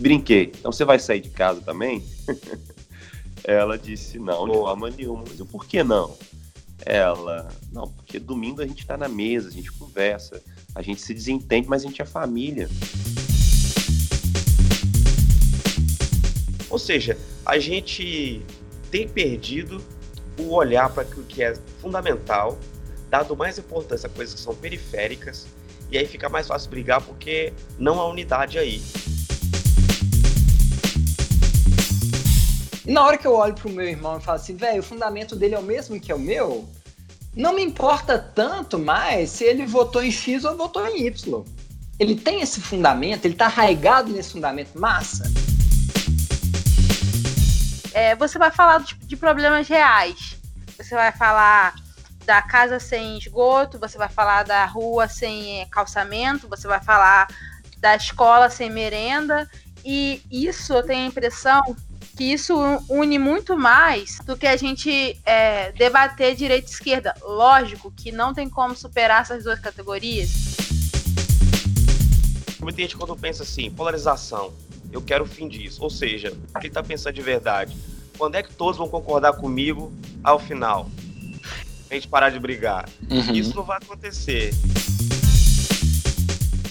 Brinquei. Então você vai sair de casa também? Ela disse, não, de forma nenhuma. Eu, por que não? Ela, não, porque domingo a gente tá na mesa, a gente conversa, a gente se desentende, mas a gente é família. Ou seja, a gente tem perdido o olhar para aquilo que é fundamental, dado mais importância a coisas que são periféricas, e aí fica mais fácil brigar porque não há unidade aí. E na hora que eu olho pro meu irmão e falo assim, velho, o fundamento dele é o mesmo que é o meu, não me importa tanto mais se ele votou em X ou votou em Y. Ele tem esse fundamento, ele tá arraigado nesse fundamento massa. É, você vai falar de, de problemas reais. Você vai falar da casa sem esgoto, você vai falar da rua sem calçamento, você vai falar da escola sem merenda. E isso eu tenho a impressão que isso une muito mais do que a gente é, debater direita e esquerda. Lógico que não tem como superar essas duas categorias. Muita gente quando pensa assim, polarização, eu quero o fim disso. Ou seja, o que ele está pensando de verdade? Quando é que todos vão concordar comigo ao final? A gente parar de brigar. Uhum. Isso não vai acontecer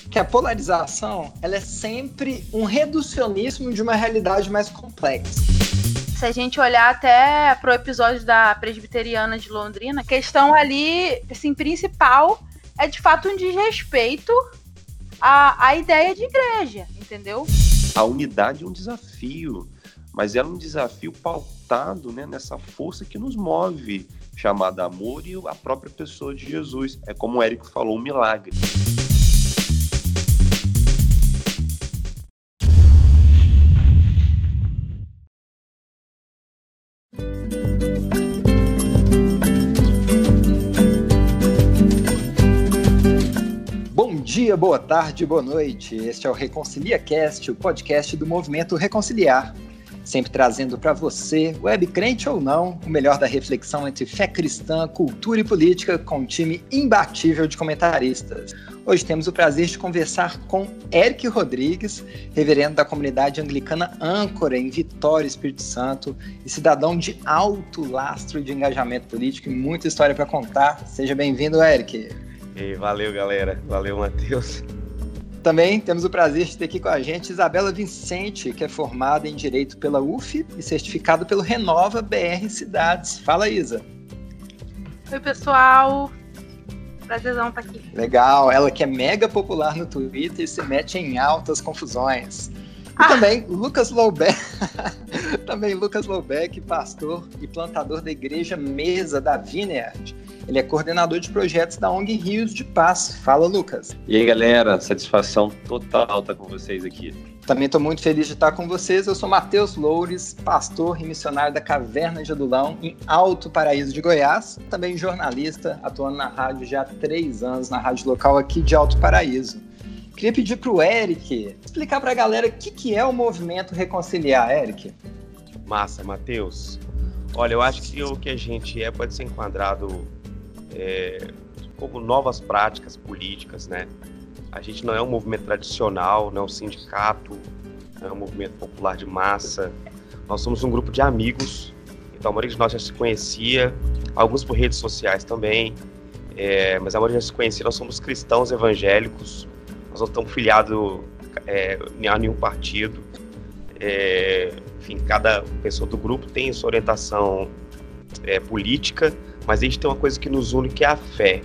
que a polarização ela é sempre um reducionismo de uma realidade mais complexa. Se a gente olhar até para o episódio da presbiteriana de Londrina, a questão ali, assim, principal é de fato um desrespeito à, à ideia de igreja, entendeu? A unidade é um desafio, mas é um desafio pautado né, nessa força que nos move, chamada amor e a própria pessoa de Jesus. É como o Érico falou, um milagre. Dia, boa tarde, boa noite. Este é o Reconcilia Cast, o podcast do Movimento Reconciliar. Sempre trazendo para você, web crente ou não, o melhor da reflexão entre fé cristã, cultura e política com um time imbatível de comentaristas. Hoje temos o prazer de conversar com Eric Rodrigues, reverendo da comunidade anglicana Âncora, em Vitória, Espírito Santo, e cidadão de alto lastro de engajamento político e muita história para contar. Seja bem-vindo, Eric. E valeu, galera. Valeu, Matheus. Também temos o prazer de ter aqui com a gente Isabela Vicente, que é formada em Direito pela UF e certificado pelo Renova BR Cidades. Fala, Isa. Oi, pessoal. Prazerzão estar aqui. Legal. Ela que é mega popular no Twitter e se mete em altas confusões. E ah. também Lucas Loubeck, também Lucas Loubeck, pastor e plantador da igreja Mesa da Vineyard ele é coordenador de projetos da ONG Rios de Paz. Fala, Lucas. E aí, galera, satisfação total estar com vocês aqui. Também estou muito feliz de estar com vocês. Eu sou Matheus Loures, pastor e missionário da Caverna de Adulão, em Alto Paraíso de Goiás. Também jornalista, atuando na rádio já há três anos, na rádio local aqui de Alto Paraíso. Queria pedir para o Eric explicar para a galera o que, que é o movimento Reconciliar, Eric. Massa, Matheus. Olha, eu acho que o que a gente é pode ser enquadrado é, como novas práticas políticas, né? A gente não é um movimento tradicional, não é um sindicato, não é um movimento popular de massa. Nós somos um grupo de amigos, então a maioria de nós já se conhecia, alguns por redes sociais também, é, mas a maioria já se conhecia. Nós somos cristãos evangélicos, nós não estamos filiados é, a nenhum partido. É, enfim, cada pessoa do grupo tem sua orientação é, política, mas a gente tem uma coisa que nos une que é a fé.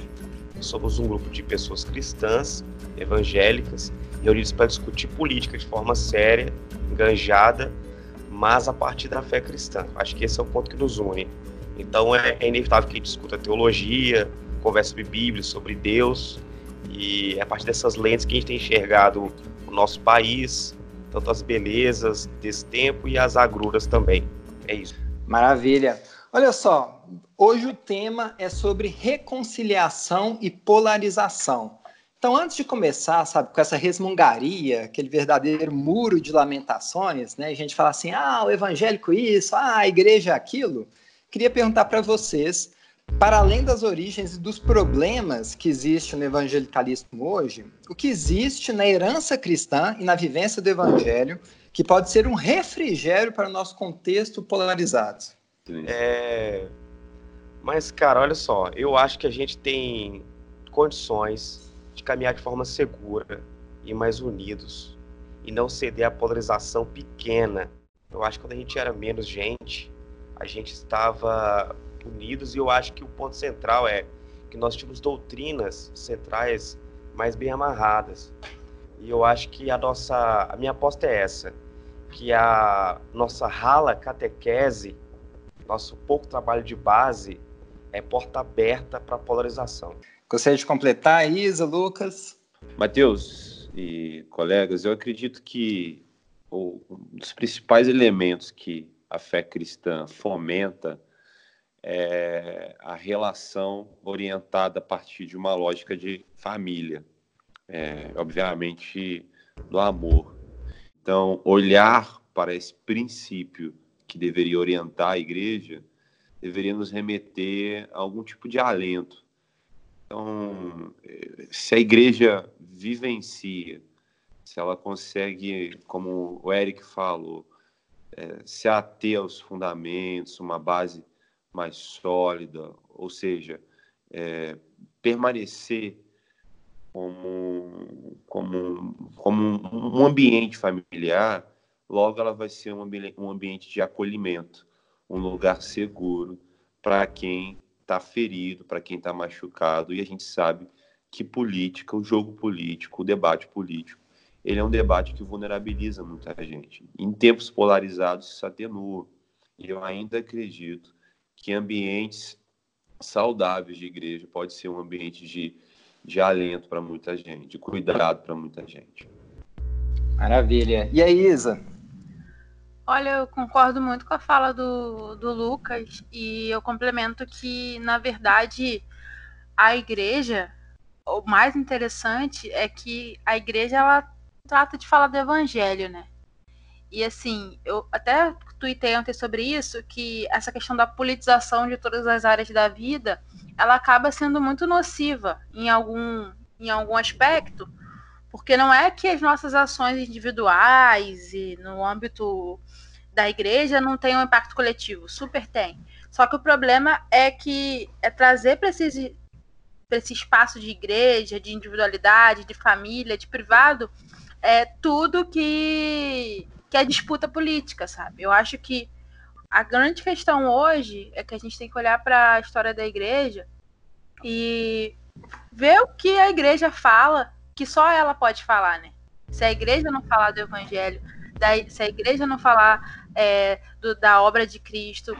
Somos um grupo de pessoas cristãs, evangélicas, reunidos para discutir política de forma séria, enganjada, mas a partir da fé cristã. Acho que esse é o ponto que nos une. Então é, é inevitável que a gente discuta teologia, converse sobre Bíblia, sobre Deus, e é a partir dessas lentes que a gente tem enxergado o nosso país, tanto as belezas desse tempo e as agruras também. É isso. Maravilha. Olha só, hoje o tema é sobre reconciliação e polarização. Então, antes de começar, sabe, com essa resmungaria, aquele verdadeiro muro de lamentações, né? A gente fala assim, ah, o evangélico isso, ah, a igreja aquilo. Queria perguntar para vocês, para além das origens e dos problemas que existem no evangelicalismo hoje, o que existe na herança cristã e na vivência do evangelho que pode ser um refrigério para o nosso contexto polarizado. É... Mas, cara, olha só, eu acho que a gente tem condições de caminhar de forma segura e mais unidos e não ceder à polarização pequena. Eu acho que quando a gente era menos gente, a gente estava unidos e eu acho que o ponto central é que nós tínhamos doutrinas centrais mais bem amarradas. E eu acho que a nossa, a minha aposta é essa, que a nossa rala catequese, nosso pouco trabalho de base é porta aberta para polarização. Gostaria de completar, Isa, Lucas? Mateus e colegas, eu acredito que um dos principais elementos que a fé cristã fomenta é a relação orientada a partir de uma lógica de família, é, obviamente do amor. Então, olhar para esse princípio que deveria orientar a igreja deveria nos remeter a algum tipo de alento. Então, se a igreja vivencia, se ela consegue, como o Eric falou, é, se ater aos fundamentos, uma base mais sólida, ou seja, é, permanecer como, como, como um ambiente familiar, logo ela vai ser um, ambi um ambiente de acolhimento, um lugar seguro para quem está ferido, para quem está machucado, e a gente sabe que política, o jogo político, o debate político, ele é um debate que vulnerabiliza muita gente. Em tempos polarizados, isso atenua. E eu ainda acredito que ambientes saudáveis de igreja pode ser um ambiente de, de alento para muita gente, de cuidado para muita gente. Maravilha. E aí, Isa? Olha, eu concordo muito com a fala do, do Lucas e eu complemento que, na verdade, a igreja, o mais interessante é que a igreja ela trata de falar do evangelho, né? E assim, eu até tuitei ontem sobre isso, que essa questão da politização de todas as áreas da vida, ela acaba sendo muito nociva em algum, em algum aspecto, porque não é que as nossas ações individuais e no âmbito da igreja não tenham um impacto coletivo, super tem. Só que o problema é que é trazer para esse, esse espaço de igreja, de individualidade, de família, de privado, é tudo que que é disputa política, sabe? Eu acho que a grande questão hoje é que a gente tem que olhar para a história da igreja e ver o que a igreja fala, que só ela pode falar, né? Se a igreja não falar do evangelho, se a igreja não falar é, do, da obra de Cristo,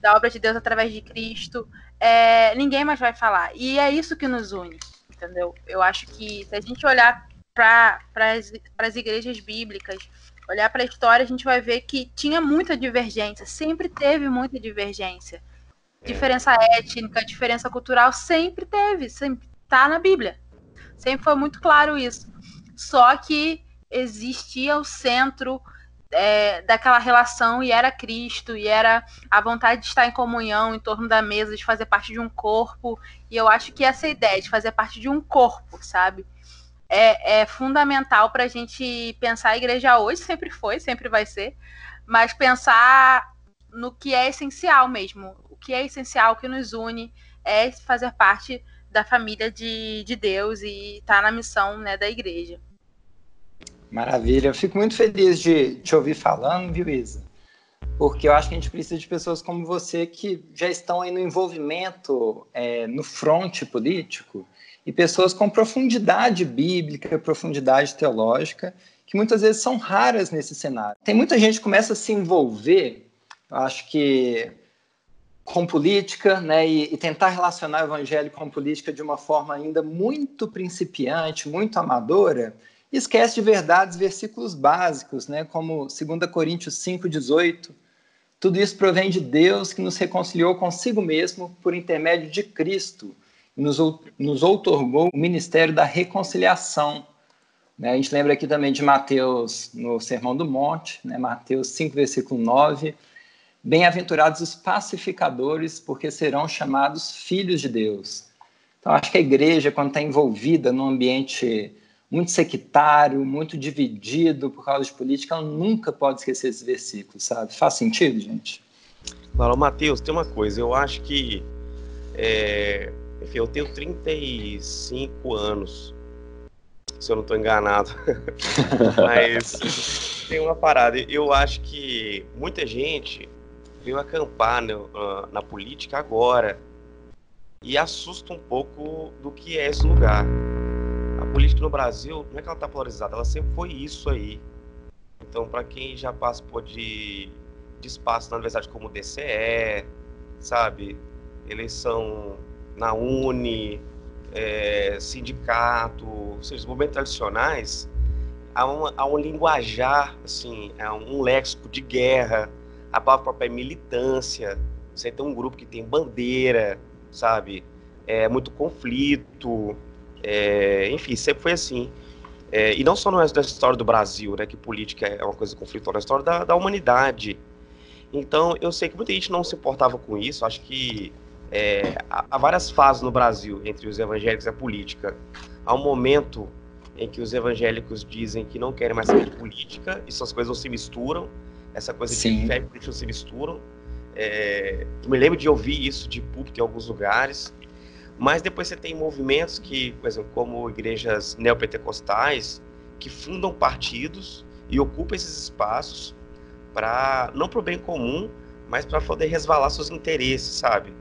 da obra de Deus através de Cristo, é, ninguém mais vai falar. E é isso que nos une, entendeu? Eu acho que se a gente olhar para as igrejas bíblicas, olhar para a história, a gente vai ver que tinha muita divergência, sempre teve muita divergência. É. Diferença étnica, diferença cultural, sempre teve, sempre tá na Bíblia. Sempre foi muito claro isso. Só que existia o centro é, daquela relação e era Cristo, e era a vontade de estar em comunhão em torno da mesa, de fazer parte de um corpo. E eu acho que essa ideia de fazer parte de um corpo, sabe? é, é fundamental para a gente pensar a igreja hoje, sempre foi, sempre vai ser, mas pensar no que é essencial mesmo. O que é essencial, o que nos une, é fazer parte da família de, de Deus e estar tá na missão né, da igreja. Maravilha, eu fico muito feliz de te ouvir falando, viu, Isa? Porque eu acho que a gente precisa de pessoas como você que já estão aí no envolvimento é, no fronte político e pessoas com profundidade bíblica, profundidade teológica, que muitas vezes são raras nesse cenário. Tem muita gente que começa a se envolver, acho que com política, né, e, e, tentar relacionar o evangelho com política de uma forma ainda muito principiante, muito amadora, e esquece de verdades, versículos básicos, né, como 2 Coríntios 5,18. Tudo isso provém de Deus que nos reconciliou consigo mesmo por intermédio de Cristo nos, nos outorgou o ministério da reconciliação. Né? A gente lembra aqui também de Mateus, no Sermão do Monte, né? Mateus 5, versículo 9. Bem-aventurados os pacificadores, porque serão chamados filhos de Deus. Então, acho que a igreja, quando está envolvida num ambiente muito sectário, muito dividido por causa de política, ela nunca pode esquecer esse versículo, sabe? Faz sentido, gente? Claro, Matheus, tem uma coisa, eu acho que é, enfim, eu tenho 35 anos, se eu não estou enganado. Mas tem uma parada. Eu acho que muita gente veio acampar na, na política agora e assusta um pouco do que é esse lugar. A política no Brasil, não é que ela está polarizada, ela sempre foi isso aí. Então, para quem já passou de, de espaço na universidade como DCE, sabe, eleição na Uni, é, sindicato, ou seja, os movimentos tradicionais, há, uma, há um linguajar, assim, há um léxico de guerra, a palavra própria é militância, você tem um grupo que tem bandeira, sabe? É muito conflito, é, enfim, sempre foi assim. É, e não só na história do Brasil, né, que política é uma coisa conflituosa, na história da, da humanidade. Então, eu sei que muita gente não se importava com isso, acho que é, há várias fases no Brasil entre os evangélicos e a política. Há um momento em que os evangélicos dizem que não querem mais saber de política, essas coisas não se misturam, essa coisa Sim. de fé e política se misturam. É, eu me lembro de ouvir isso de público em alguns lugares, mas depois você tem movimentos que, por exemplo, como igrejas neopentecostais, que fundam partidos e ocupam esses espaços para, não para o bem comum, mas para poder resvalar seus interesses, sabe?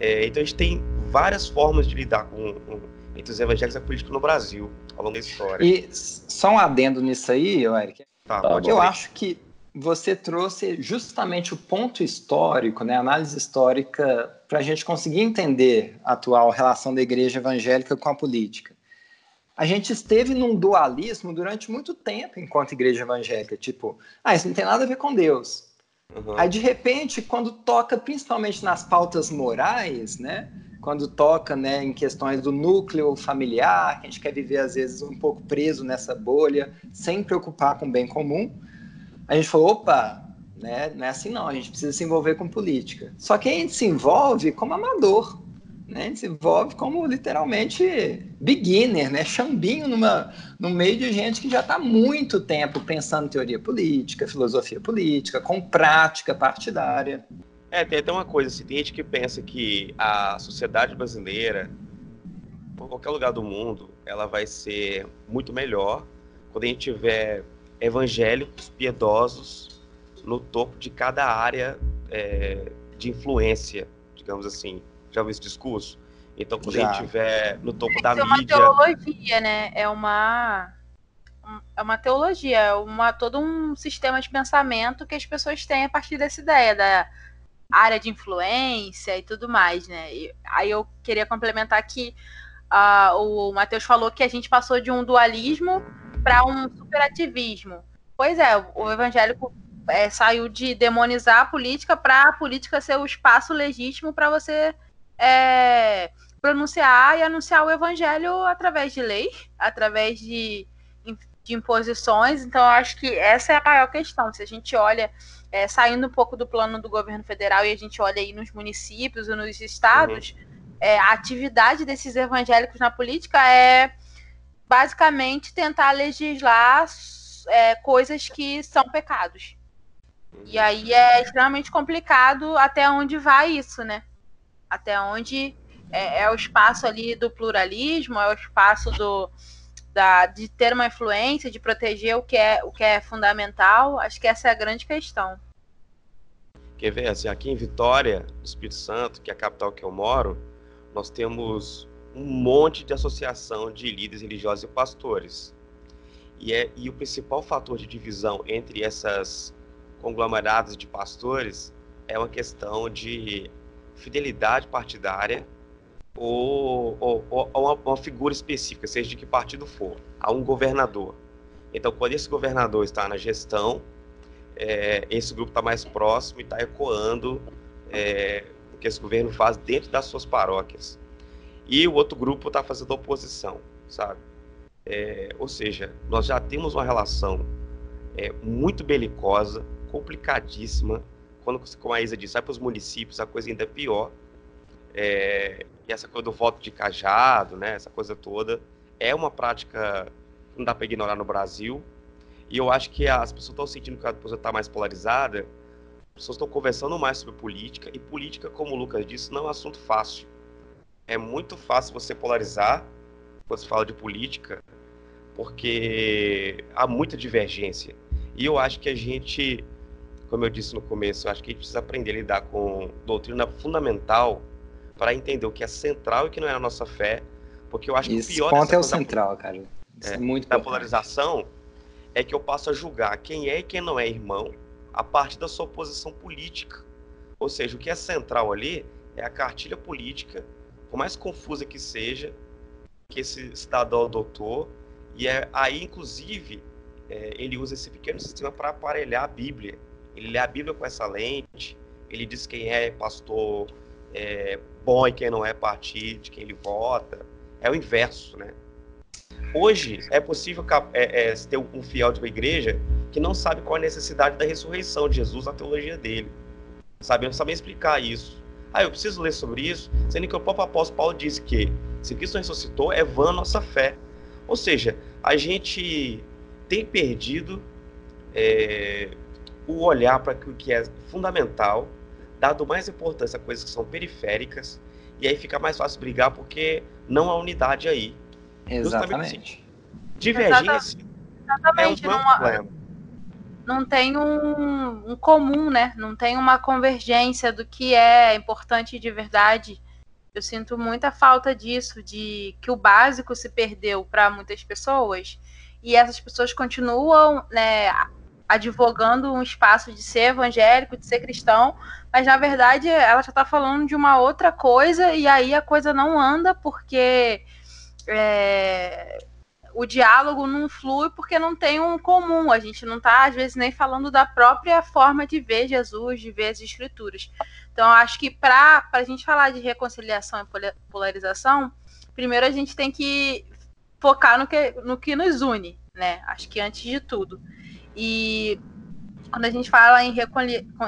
É, então a gente tem várias formas de lidar com, com entre os evangélicos e a política no Brasil, ao longo da história. E só um adendo nisso aí, Eric. Tá eu acho que você trouxe justamente o ponto histórico, né, a análise histórica, para a gente conseguir entender a atual relação da igreja evangélica com a política. A gente esteve num dualismo durante muito tempo enquanto igreja evangélica, tipo, ah, isso não tem nada a ver com Deus. Uhum. Aí, de repente, quando toca principalmente nas pautas morais, né? Quando toca né, em questões do núcleo familiar, que a gente quer viver, às vezes, um pouco preso nessa bolha, sem preocupar com o bem comum, a gente falou: opa, né, não é assim não, a gente precisa se envolver com política. Só que a gente se envolve como amador né? se envolve como literalmente beginner, né? Chambinho numa, no meio de gente que já está muito tempo pensando em teoria política, filosofia política, com prática partidária. É, tem até uma coisa, assim, tem gente que pensa que a sociedade brasileira, por qualquer lugar do mundo, ela vai ser muito melhor quando a gente tiver evangélicos piedosos no topo de cada área é, de influência, digamos assim já ouviu esse discurso? Então, quando Já. a gente estiver no topo da é mídia. É uma teologia, né? É uma. É uma teologia, é uma, todo um sistema de pensamento que as pessoas têm a partir dessa ideia da área de influência e tudo mais, né? E, aí eu queria complementar que uh, o Matheus falou que a gente passou de um dualismo para um superativismo. Pois é, o evangélico é, saiu de demonizar a política para a política ser o espaço legítimo para você é, pronunciar e anunciar o evangelho através de lei, através de, de imposições. Então, eu acho que essa é a maior questão. Se a gente olha, é, saindo um pouco do plano do governo federal e a gente olha aí nos municípios e nos estados, uhum. é, a atividade desses evangélicos na política é basicamente tentar legislar é, coisas que são pecados. E aí é extremamente complicado até onde vai isso, né? até onde é, é, o espaço ali do pluralismo, é o espaço do, da, de ter uma influência, de proteger o que, é, o que é fundamental. Acho que essa é a grande questão. Quer ver, assim, aqui em Vitória, Espírito Santo, que é a capital que eu moro, nós temos um monte de associação de líderes religiosos e pastores. E, é, e o principal fator de divisão entre essas conglomerados de pastores é uma questão de fidelidade partidária ou, ou, ou uma, uma, figura específica, seja de que partido for, a um governador. Então, quando esse governador está na gestão, é, esse grupo está mais próximo e está ecoando é, o que esse governo faz dentro das suas paróquias. E o outro grupo está fazendo oposição, sabe? É, ou seja, nós já temos uma relação é, muito belicosa, complicadíssima, quando, como a Isa disse, sai para os municípios, a coisa ainda é pior. É, e essa coisa do voto de cajado, né, essa coisa toda, é uma prática não dá para ignorar no Brasil. E eu acho que as pessoas estão sentindo que a pessoa está mais polarizada, as pessoas estão conversando mais sobre política, e política, como o Lucas disse, não é um assunto fácil. É muito fácil você polarizar quando se fala de política, porque há muita divergência. E eu acho que a gente, como eu disse no começo, eu acho que a gente precisa aprender a lidar com doutrina fundamental para entender o que é central e o que não é a nossa fé, porque eu acho que o pior ponto é o central, cara. Isso é, É, muito da polarização é que eu passo a julgar quem é e quem não é irmão a partir da sua posição política. Ou seja, o que é central ali é a cartilha política, por mais confusa que seja, que esse cidadão adotou, e é aí, inclusive, é, ele usa esse pequeno sistema para aparelhar a Bíblia. Ele lê a Bíblia com essa lente, ele diz quem é pastor é, bom e quem não é partido, de quem ele vota. É o inverso, né? Hoje é possível é, é, ter um fiel de uma igreja que não sabe qual é a necessidade da ressurreição de Jesus na teologia dele. Sabe, não sabe explicar isso. Ah, eu preciso ler sobre isso, sendo que o próprio apóstolo Paulo disse que se Cristo ressuscitou, é vã a nossa fé. Ou seja, a gente tem perdido é, o olhar para o que é fundamental, dado mais importância a coisas que são periféricas, e aí fica mais fácil brigar porque não há unidade aí. Exatamente. Divergência é um, Exatamente, não é um não, problema. Não tem um, um comum, né? Não tem uma convergência do que é importante de verdade. Eu sinto muita falta disso, de que o básico se perdeu para muitas pessoas e essas pessoas continuam, né, advogando um espaço de ser evangélico, de ser cristão, mas na verdade ela já está falando de uma outra coisa e aí a coisa não anda porque é, o diálogo não flui porque não tem um comum. A gente não está, às vezes, nem falando da própria forma de ver Jesus, de ver as escrituras. Então, acho que para a gente falar de reconciliação e pola- polarização, primeiro a gente tem que focar no que, no que nos une, né? Acho que antes de tudo. E quando a gente fala em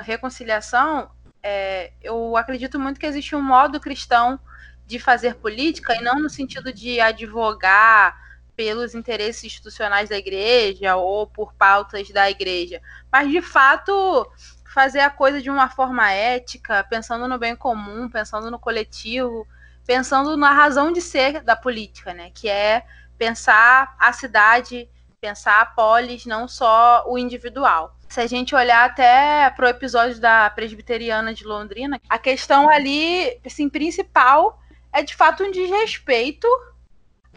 reconciliação, é, eu acredito muito que existe um modo cristão de fazer política e não no sentido de advogar pelos interesses institucionais da igreja ou por pautas da igreja, mas de fato fazer a coisa de uma forma ética, pensando no bem comum, pensando no coletivo, pensando na razão de ser da política, né? Que é pensar a cidade, pensar a polis, não só o individual. Se a gente olhar até para o episódio da presbiteriana de Londrina, a questão ali, assim, principal é de fato um desrespeito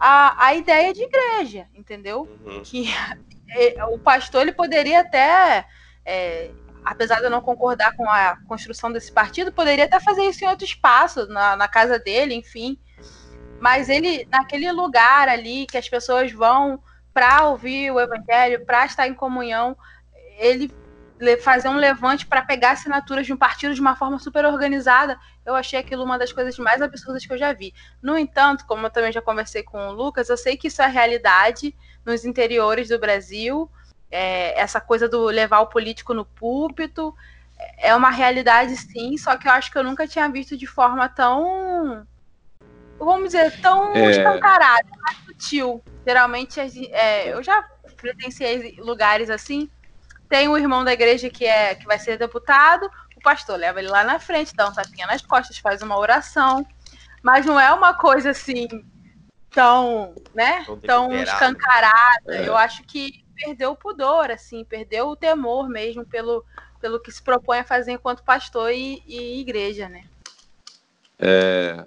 à, à ideia de igreja, entendeu? Uhum. que eh, o pastor ele poderia até, é, apesar de eu não concordar com a construção desse partido, poderia até fazer isso em outro espaço, na, na casa dele, enfim. Mas ele, naquele lugar ali que as pessoas vão para ouvir o evangelho, para estar em comunhão, ele le- fazer um levante para pegar assinaturas de um partido de uma forma super organizada, eu achei aquilo uma das coisas mais absurdas que eu já vi. No entanto, como eu também já conversei com o Lucas, eu sei que isso é realidade nos interiores do Brasil, é, essa coisa do levar o político no púlpito, é uma realidade sim, só que eu acho que eu nunca tinha visto de forma tão, vamos dizer, tão É. escancarada, mais sutil. Geralmente, é, eu já presenciei lugares assim, tem o irmão da igreja que é que vai ser deputado, o pastor leva ele lá na frente, dá um tapinha nas costas, faz uma oração, mas não é uma coisa assim tão, né, Tão escancarada. É. Eu acho que perdeu o pudor, assim, perdeu o temor mesmo pelo, pelo que se propõe a fazer enquanto pastor e, e igreja, né? É,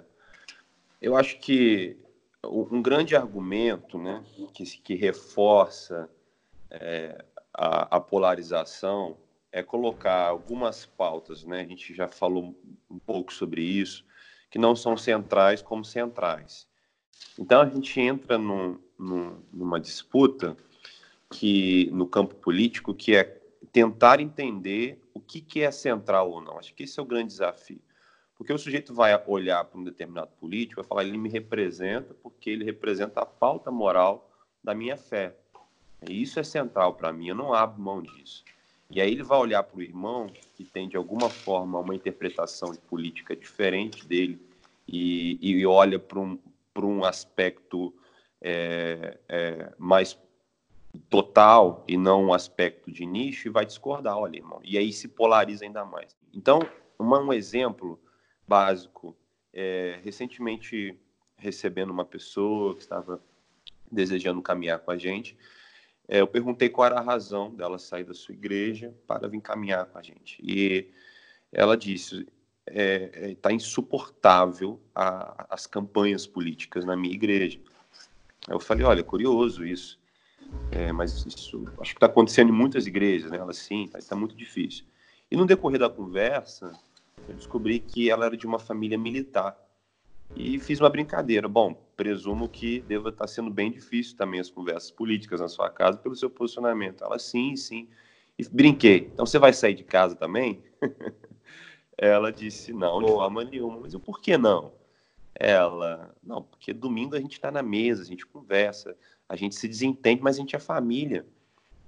eu acho que um grande argumento né, que, que reforça é, a, a polarização é colocar algumas pautas, né, a gente já falou um pouco sobre isso, que não são centrais como centrais. Então a gente entra num- num- numa disputa que no campo político que é tentar entender o que, que é central ou não. Acho que esse é o grande desafio. Porque o sujeito vai olhar para um determinado político e falar, ele me representa porque ele representa a pauta moral da minha fé. E isso é central para mim, eu não abro mão disso. E aí ele vai olhar para o irmão que tem, de alguma forma, uma interpretação de política diferente dele e, e olha para um, um aspecto é, é, mais total e não um aspecto de nicho e vai discordar, olha, irmão. E aí se polariza ainda mais. Então, uma, um exemplo básico, é, recentemente recebendo uma pessoa que estava desejando caminhar com a gente, é, eu perguntei qual era a razão dela sair da sua igreja para vir caminhar com a gente. E ela disse: está é, é, tá insuportável a, as campanhas políticas na minha igreja. Eu falei: olha, curioso isso. É, mas isso acho que está acontecendo em muitas igrejas, né? Ela sim, está tá muito difícil. E no decorrer da conversa, eu descobri que ela era de uma família militar. E fiz uma brincadeira. Bom, presumo que deva estar sendo bem difícil também as conversas políticas na sua casa pelo seu posicionamento. Ela, sim, sim. E brinquei. Então você vai sair de casa também? Ela disse, não, de forma nenhuma. Mas eu, por que não? Ela, não, porque domingo a gente está na mesa, a gente conversa, a gente se desentende, mas a gente é família.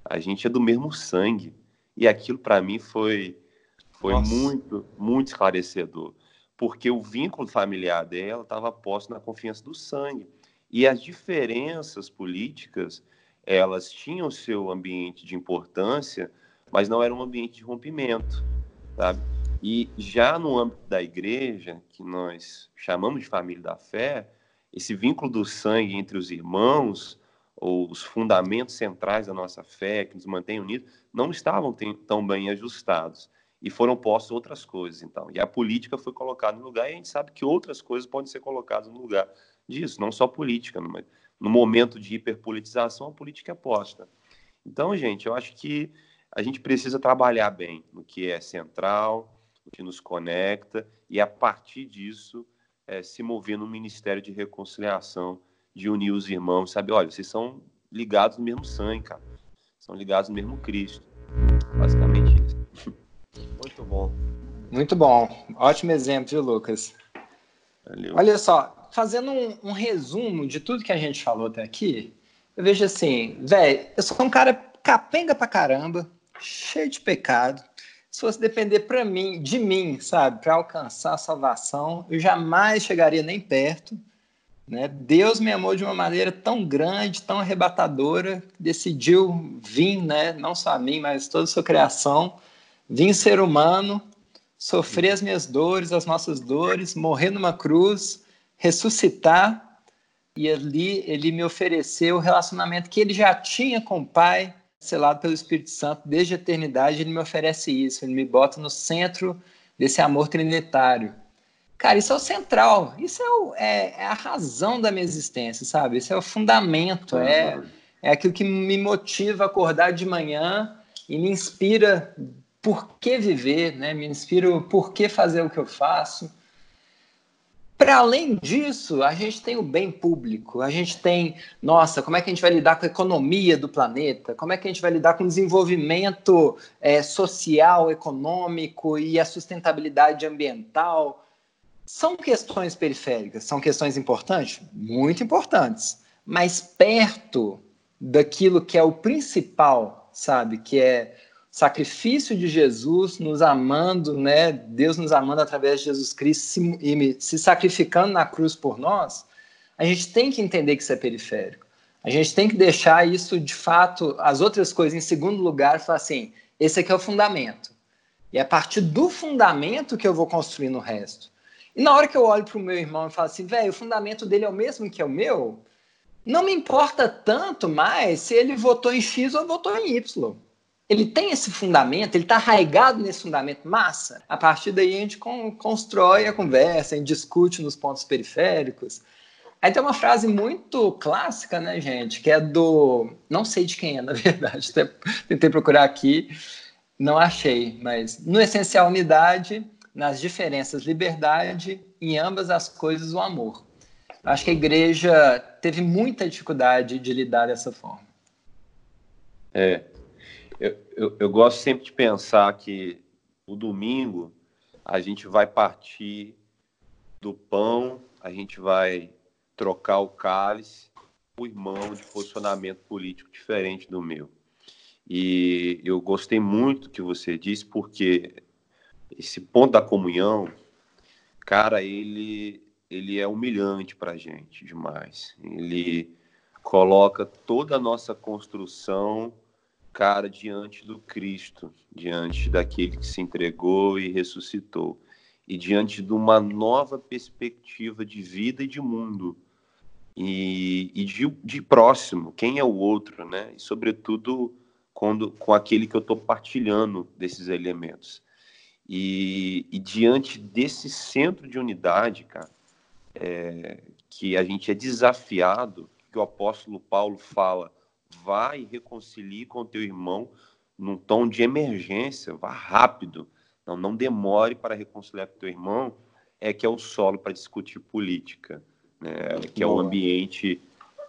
A gente é do mesmo sangue. E aquilo para mim foi, foi muito, muito esclarecedor porque o vínculo familiar dela estava posto na confiança do sangue. E as diferenças políticas, elas tinham seu ambiente de importância, mas não era um ambiente de rompimento, sabe? E já no âmbito da igreja, que nós chamamos de família da fé, esse vínculo do sangue entre os irmãos, ou os fundamentos centrais da nossa fé, que nos mantém unidos, não estavam tão bem ajustados e foram postas outras coisas, então. E a política foi colocada no lugar e a gente sabe que outras coisas podem ser colocadas no lugar disso, não só política, no momento de hiperpolitização, a política é posta. Então, gente, eu acho que a gente precisa trabalhar bem no que é central, o que nos conecta, e a partir disso é, se mover no Ministério de Reconciliação, de unir os irmãos, sabe? Olha, vocês são ligados no mesmo sangue, cara. São ligados no mesmo Cristo. Basicamente isso. Muito bom. Muito bom. Ótimo exemplo, viu, Lucas? Valeu. Olha só, fazendo um, um, resumo de tudo que a gente falou até aqui, eu vejo assim, velho, eu sou um cara capenga pra caramba, cheio de pecado. Se fosse depender para mim, de mim, sabe, para alcançar a salvação, eu jamais chegaria nem perto. Né? Deus me amou de uma maneira tão grande, tão arrebatadora, que decidiu vir, né? não só a mim, mas toda a sua criação, Vim ser humano, sofrer as minhas dores, as nossas dores, morrer numa cruz, ressuscitar, e ali ele me ofereceu o relacionamento que ele já tinha com o Pai, selado pelo Espírito Santo desde a eternidade. Ele me oferece isso, ele me bota no centro desse amor trinitário. Cara, isso é o central, isso é, o, é, é, a razão da minha existência, sabe? Isso é o fundamento, é, é aquilo que me motiva a acordar de manhã e me inspira por que viver, né? me inspiro por que fazer o que eu faço. Para além disso, a gente tem o bem público, a gente tem, nossa, como é que a gente vai lidar com a economia do planeta, como é que a gente vai lidar com o desenvolvimento é, social, econômico e a sustentabilidade ambiental. São questões periféricas, são questões importantes? Muito importantes, mas perto daquilo que é o principal, sabe? Que é sacrifício de Jesus nos amando, né? Deus nos amando através de Jesus Cristo se, e se sacrificando na cruz por nós, a gente tem que entender que isso é periférico. A gente tem que deixar isso, de fato, as outras coisas em segundo lugar, falar assim: esse aqui é o fundamento. E é a partir do fundamento que eu vou construir no resto. E na hora que eu olho para o meu irmão e falo assim, velho, o fundamento dele é o mesmo que é o meu, não me importa tanto mais se ele votou em X ou votou em Y ele tem esse fundamento, ele está arraigado nesse fundamento massa. A partir daí a gente constrói a conversa, a gente discute nos pontos periféricos. Aí tem uma frase muito clássica, né, gente, que é do. Não sei de quem é, na verdade, tentei procurar aqui, não achei, mas no essencial, unidade, nas diferenças, liberdade, em ambas as coisas, o amor. Acho que a igreja teve muita dificuldade de lidar dessa forma. É, eu, eu, gosto sempre de pensar que o domingo a gente vai partir do pão, a gente vai trocar o cálice, o irmão de posicionamento político diferente do meu. E eu gostei muito que você disse, porque esse ponto da comunhão, cara, ele, ele é humilhante para a gente demais. Ele coloca toda a nossa construção, cara, diante do Cristo, diante daquele que se entregou e ressuscitou, e diante de uma nova perspectiva de vida e de mundo, e, e de, de, próximo, quem é o outro, né? E, sobretudo, quando, com aquele que eu estou partilhando desses elementos. E, e, diante desse centro de unidade, cara, é, que a gente é desafiado, que o apóstolo Paulo fala, vai e reconcilie com teu irmão num tom de emergência, vá rápido, não, não demore para reconciliar com teu irmão, é que é o solo para discutir política, né? que é o ambiente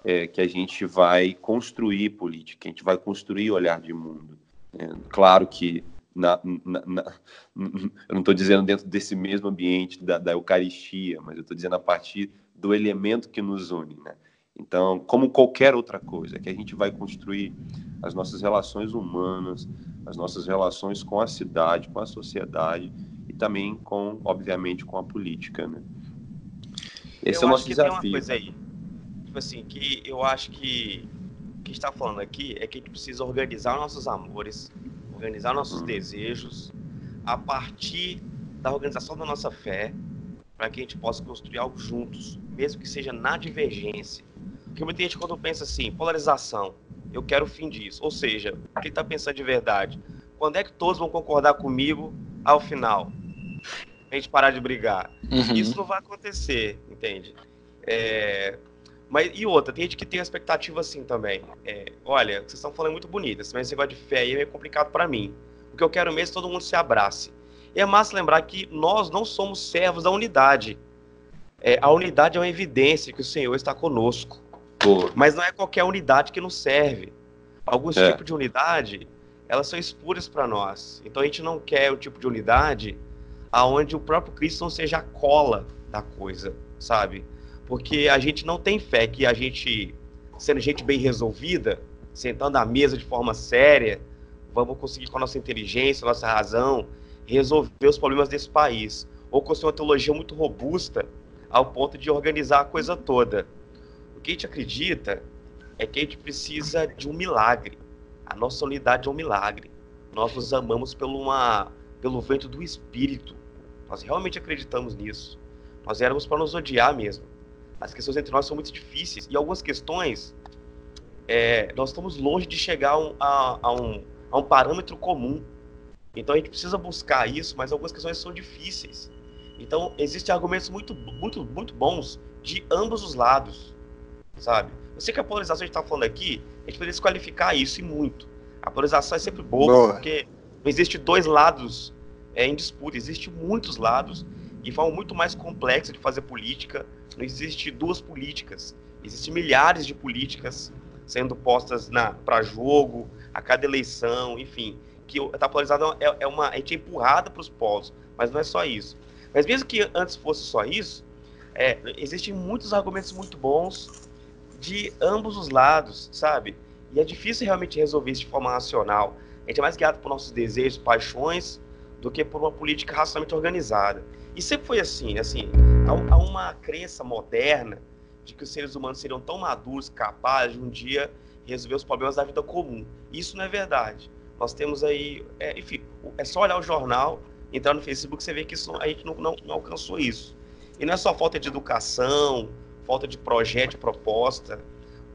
é, que a gente vai construir política, que a gente vai construir olhar de mundo. É, claro que na, na, na, eu não estou dizendo dentro desse mesmo ambiente da, da Eucaristia, mas eu estou dizendo a partir do elemento que nos une, né? Então, como qualquer outra coisa, que a gente vai construir as nossas relações humanas, as nossas relações com a cidade, com a sociedade e também com, obviamente, com a política, né? Esse eu é o nosso desafio. Tem uma coisa aí, tipo assim, que eu acho que o que está falando aqui é que a gente precisa organizar nossos amores, organizar nossos hum. desejos a partir da organização da nossa fé, para que a gente possa construir algo juntos, mesmo que seja na divergência. Porque muita gente, quando pensa assim, polarização, eu quero o fim disso. Ou seja, o que está pensando de verdade? Quando é que todos vão concordar comigo ao final? A gente parar de brigar. Uhum. Isso não vai acontecer, entende? É... Mas, e outra, tem gente que tem a expectativa assim também. É, olha, vocês estão falando muito bonitas, mas esse negócio de fé aí é meio complicado para mim. O que eu quero mesmo é que todo mundo se abrace. E é massa lembrar que nós não somos servos da unidade. É, a unidade é uma evidência que o Senhor está conosco. Pô. Mas não é qualquer unidade que nos serve. Alguns é. tipos de unidade, elas são espúrias para nós. Então a gente não quer o tipo de unidade aonde o próprio Cristo não seja a cola da coisa, sabe? Porque a gente não tem fé que a gente, sendo gente bem resolvida, sentando à mesa de forma séria, vamos conseguir com a nossa inteligência, nossa razão, resolver os problemas desse país. Ou construir uma teologia muito robusta ao ponto de organizar a coisa toda. O que a gente acredita é que a gente precisa de um milagre. A nossa unidade é um milagre. Nós nos amamos pelo, uma, pelo vento do Espírito. Nós realmente acreditamos nisso. Nós éramos para nos odiar mesmo. As questões entre nós são muito difíceis. E algumas questões, é, nós estamos longe de chegar a um, a, um, a um parâmetro comum. Então a gente precisa buscar isso, mas algumas questões são difíceis. Então existem argumentos muito, muito, muito bons de ambos os lados, sabe? Eu sei que a polarização que a gente está falando aqui, a gente poderia desqualificar isso e muito. A polarização é sempre boa, boa. porque não existe dois lados é, em disputa, existe muitos lados e forma muito mais complexa de fazer política. Não existe duas políticas, existem milhares de políticas sendo postas para jogo, a cada eleição, enfim, que está polarizada é, é uma a gente é empurrada para os polos, mas não é só isso. Mas mesmo que antes fosse só isso, é, existem muitos argumentos muito bons de ambos os lados, sabe? E é difícil realmente resolver isso de forma racional. A gente é mais guiado por nossos desejos, paixões, do que por uma política racionalmente organizada. E sempre foi assim, né? assim, há, uma crença moderna de que os seres humanos seriam tão maduros, capazes de um dia resolver os problemas da vida comum. Isso não é verdade. Nós temos aí, é, enfim, é só olhar o jornal, entrar no Facebook, você vê que isso, a gente não, não, não alcançou isso. E não é só falta de educação, falta de projeto, de proposta.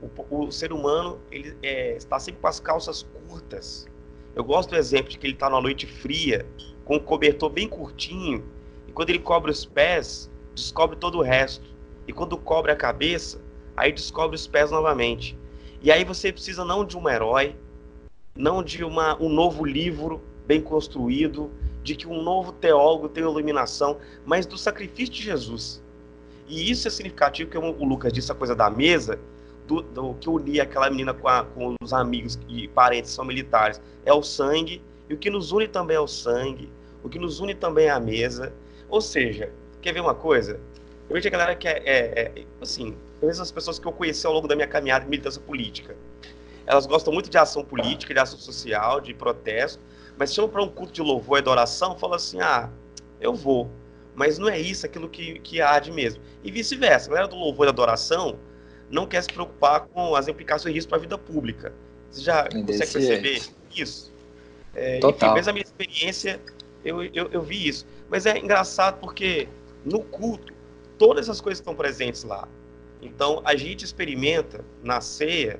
O, o ser humano ele é, está sempre com as calças curtas. Eu gosto do exemplo de que ele está numa noite fria, com um cobertor bem curtinho, e quando ele cobre os pés, descobre todo o resto. E quando cobre a cabeça, aí descobre os pés novamente. E aí você precisa não de um herói, não de uma, um novo livro bem construído, de que um novo teólogo tenha iluminação, mas do sacrifício de Jesus. E isso é significativo, que o Lucas disse a coisa da mesa, do, do que unia aquela menina com, a, com os amigos e parentes são militares, é o sangue, e o que nos une também é o sangue, o que nos une também é a mesa. Ou seja, quer ver uma coisa? Eu vejo a galera que é, é, é assim, eu vejo as pessoas que eu conheci ao longo da minha caminhada de militância política. Elas gostam muito de ação política, de ação social, de protesto, mas chamam para um culto de louvor e adoração, falam assim, ah, eu vou. Mas não é isso aquilo que, que há de mesmo. E vice-versa. A galera do louvor e adoração não quer se preocupar com as implicações disso para a vida pública. Você já consegue perceber jeito. isso? É, Total. Enfim, mesmo a minha experiência, eu, eu, eu vi isso. Mas é engraçado porque no culto, todas as coisas estão presentes lá. Então, a gente experimenta na ceia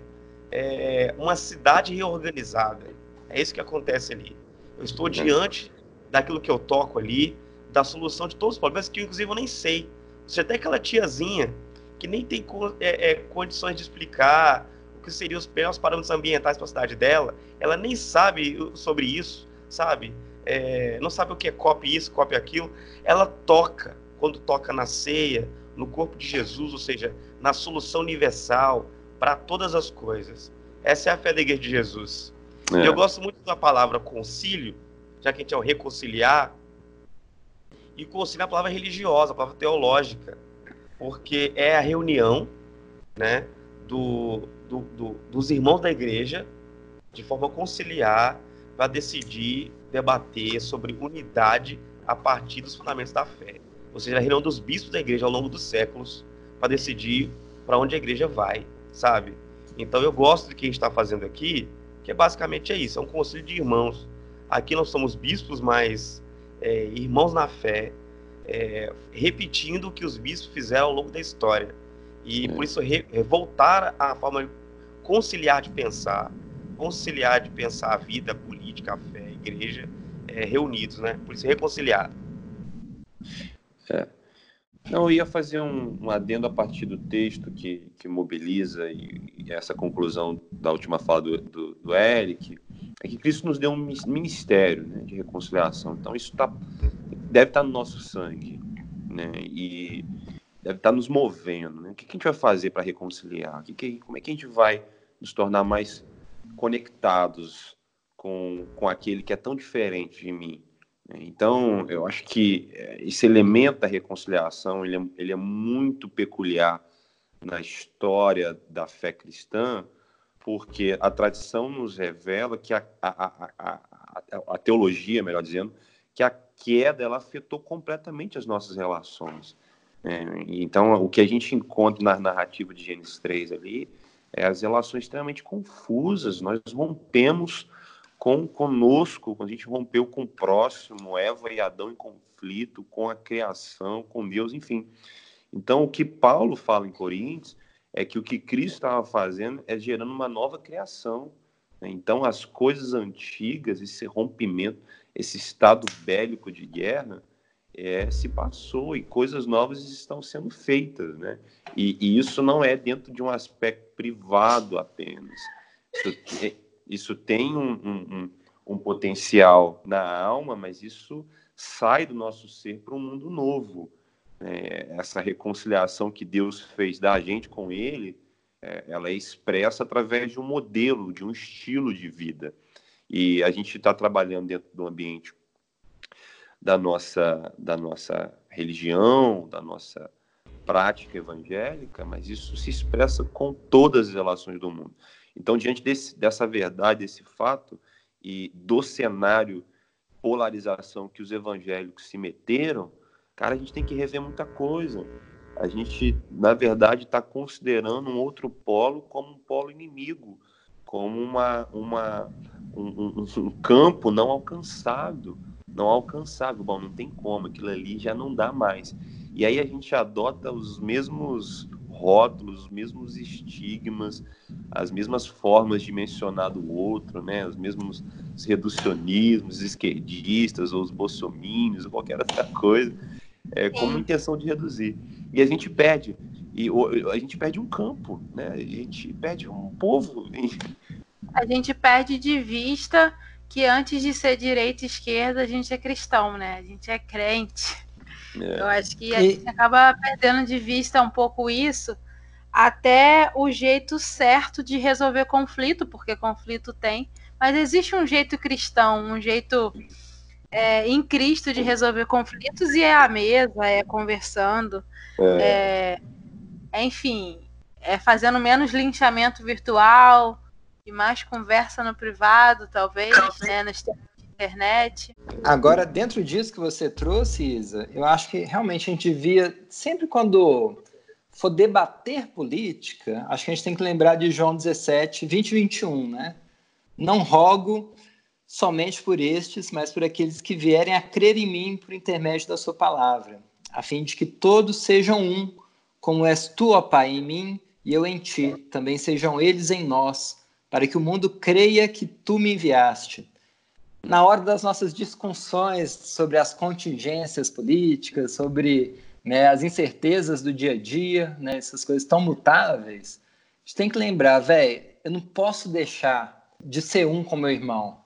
é, uma cidade reorganizada. É isso que acontece ali. Eu estou diante daquilo que eu toco ali, da solução de todos os problemas que, inclusive, eu nem sei. Você tem aquela tiazinha que nem tem é, é, condições de explicar o que seriam os piores parâmetros ambientais para a cidade dela, ela nem sabe sobre isso, sabe? É, não sabe o que é copy isso, copy aquilo. Ela toca, quando toca na ceia, no corpo de Jesus, ou seja, na solução universal para todas as coisas. Essa é a fé da igreja de Jesus. É. Eu gosto muito da palavra concílio, já que a gente é o reconciliar, e é a palavra religiosa, a palavra teológica porque é a reunião né, do, do, do, dos irmãos da igreja de forma conciliar para decidir, debater sobre unidade a partir dos fundamentos da fé. Ou seja, a reunião dos bispos da igreja ao longo dos séculos para decidir para onde a igreja vai, sabe? Então eu gosto do que a gente está fazendo aqui, que é basicamente é isso, é um conselho de irmãos. Aqui nós somos bispos, mas é, irmãos na fé, é, repetindo o que os bispos fizeram ao longo da história. E por isso re, voltar à forma conciliar de pensar, conciliar de pensar a vida, a política, a fé, a igreja, é, reunidos, né? Por isso reconciliar. É. Não, eu ia fazer um, um, adendo a partir do texto que, que mobiliza e, e essa conclusão da última fala do, do, do, Eric, é que Cristo nos deu um ministério né, de reconciliação. Então, isso tá, deve estar tá no nosso sangue, né? E deve estar tá nos movendo, né? O que, a gente vai fazer para reconciliar? Que que, como é que a gente vai nos tornar mais conectados com, com aquele que é tão diferente de mim? Então, eu acho que eh, esse elemento da reconciliação ele é, ele é muito peculiar na história da fé cristã, porque a tradição nos revela que a, a, a, a, teologia, melhor dizendo, que a queda ela afetou completamente as nossas relações. É, então, o que a gente encontra na narrativa de Gênesis 3 ali é as relações extremamente confusas. Nós rompemos com conosco, quando a gente rompeu com o próximo, Eva e Adão em conflito, com a criação, com Deus, enfim. Então, o que Paulo fala em Coríntios é que o que Cristo estava fazendo é gerando uma nova criação. Né? Então, as coisas antigas, esse rompimento, esse estado bélico de guerra, é, se passou e coisas novas estão sendo feitas, né? E, e, isso não é dentro de um aspecto privado apenas. Isso, isso tem um, um, um, potencial na alma, mas isso sai do nosso ser para um mundo novo. É, essa reconciliação que Deus fez da gente com Ele, é, ela é expressa através de um modelo, de um estilo de vida. E a gente está trabalhando dentro do ambiente da nossa, da nossa religião, da nossa prática evangélica, mas isso se expressa com todas as relações do mundo. Então, diante desse, dessa verdade, desse fato e do cenário polarização que os evangélicos se meteram, cara, a gente tem que rever muita coisa. A gente, na verdade, está considerando um outro polo como um polo inimigo, como uma, uma, um, um, um campo não alcançado, não alcançável. Bom, não tem como, aquilo ali já não dá mais. E aí a gente adota os mesmos rótulos, os mesmos estigmas, as mesmas formas de mencionar do outro, né? Os mesmos reducionismos, os esquerdistas, ou os bolsominions, ou qualquer outra coisa, é, como intenção de reduzir. E a gente perde, e a gente perde um campo, né? A gente perde um povo. A gente perde de vista que antes de ser direita e esquerda, a gente é cristão, né? A gente é crente. É. Eu acho que a e... gente acaba perdendo de vista um pouco isso, até o jeito certo de resolver conflito, porque conflito tem, mas existe um jeito cristão, um jeito é, em Cristo de resolver conflitos e é a mesa, é conversando, é. é enfim, é fazendo menos linchamento virtual e mais conversa no privado, talvez, né, nos tempos internet. Agora, dentro disso que você trouxe, Isa, eu acho que realmente a gente via, sempre quando for debater política, acho que a gente tem que lembrar de João 17, 20 e 21, né? Não rogo somente por estes, mas por aqueles que vierem a crer em mim por intermédio da sua palavra, a fim de que todos sejam um, como és tu, ó Pai, em mim e eu em ti, também sejam eles em nós, para que o mundo creia que tu me enviaste. Na hora das nossas discussões sobre as contingências políticas, sobre né, as incertezas do dia a dia, né, essas coisas tão mutáveis, a gente tem que lembrar, velho, eu não posso deixar de ser um com meu irmão.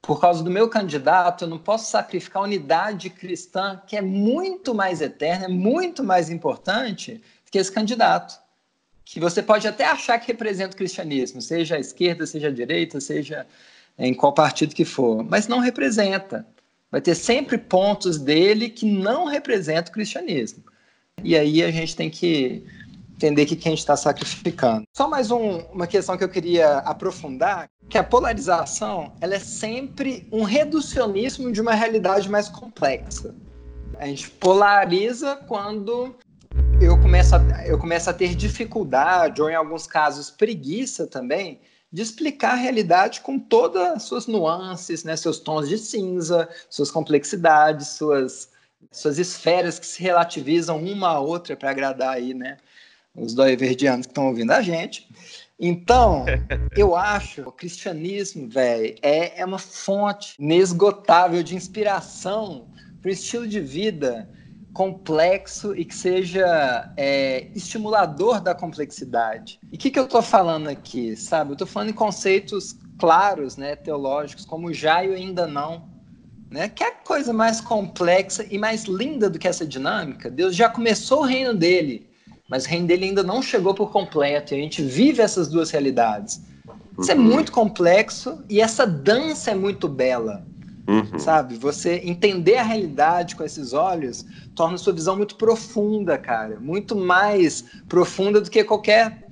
Por causa do meu candidato, eu não posso sacrificar a unidade cristã, que é muito mais eterna, é muito mais importante que esse candidato. Que você pode até achar que representa o cristianismo, seja a esquerda, seja a direita, seja em qual partido que for, mas não representa vai ter sempre pontos dele que não representam o cristianismo. E aí a gente tem que entender que quem está sacrificando. Só mais um, uma questão que eu queria aprofundar, que a polarização ela é sempre um reducionismo de uma realidade mais complexa. A gente polariza quando eu começo a, eu começo a ter dificuldade, ou em alguns casos preguiça também, de explicar a realidade com todas as suas nuances, né, seus tons de cinza, suas complexidades, suas, suas esferas que se relativizam uma a outra para agradar aí, né, os doiverdianos que estão ouvindo a gente. Então, eu acho que o cristianismo, velho, é, é uma fonte inesgotável de inspiração para o estilo de vida complexo e que seja é, estimulador da complexidade. E o que, que eu estou falando aqui, sabe? Eu estou falando em conceitos claros, né, teológicos, como já e ainda não, né? Que é coisa mais complexa e mais linda do que essa dinâmica. Deus já começou o reino dele, mas o reino dele ainda não chegou por completo. E a gente vive essas duas realidades. Isso é uhum. muito complexo e essa dança é muito bela. Uhum. Sabe? Você entender a realidade com esses olhos torna sua visão muito profunda, cara. Muito mais profunda do que qualquer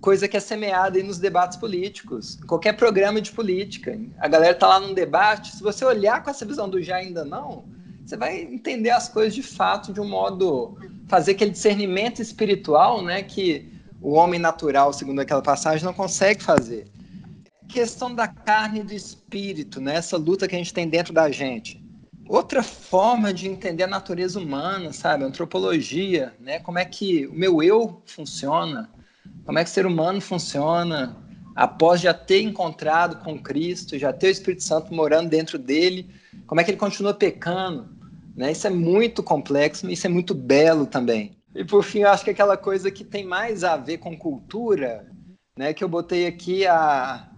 coisa que é semeada aí nos debates políticos, qualquer programa de política. A galera tá lá num debate, se você olhar com essa visão do já ainda não, você vai entender as coisas de fato de um modo fazer aquele discernimento espiritual, né, que o homem natural, segundo aquela passagem, não consegue fazer questão da carne e do espírito, né? essa luta que a gente tem dentro da gente. Outra forma de entender a natureza humana, sabe? Antropologia, né? Como é que o meu eu funciona, como é que o ser humano funciona após já ter encontrado com Cristo, já ter o Espírito Santo morando dentro dele, como é que ele continua pecando, né? Isso é muito complexo, isso é muito belo também. E por fim, eu acho que aquela coisa que tem mais a ver com cultura, né? Que eu botei aqui a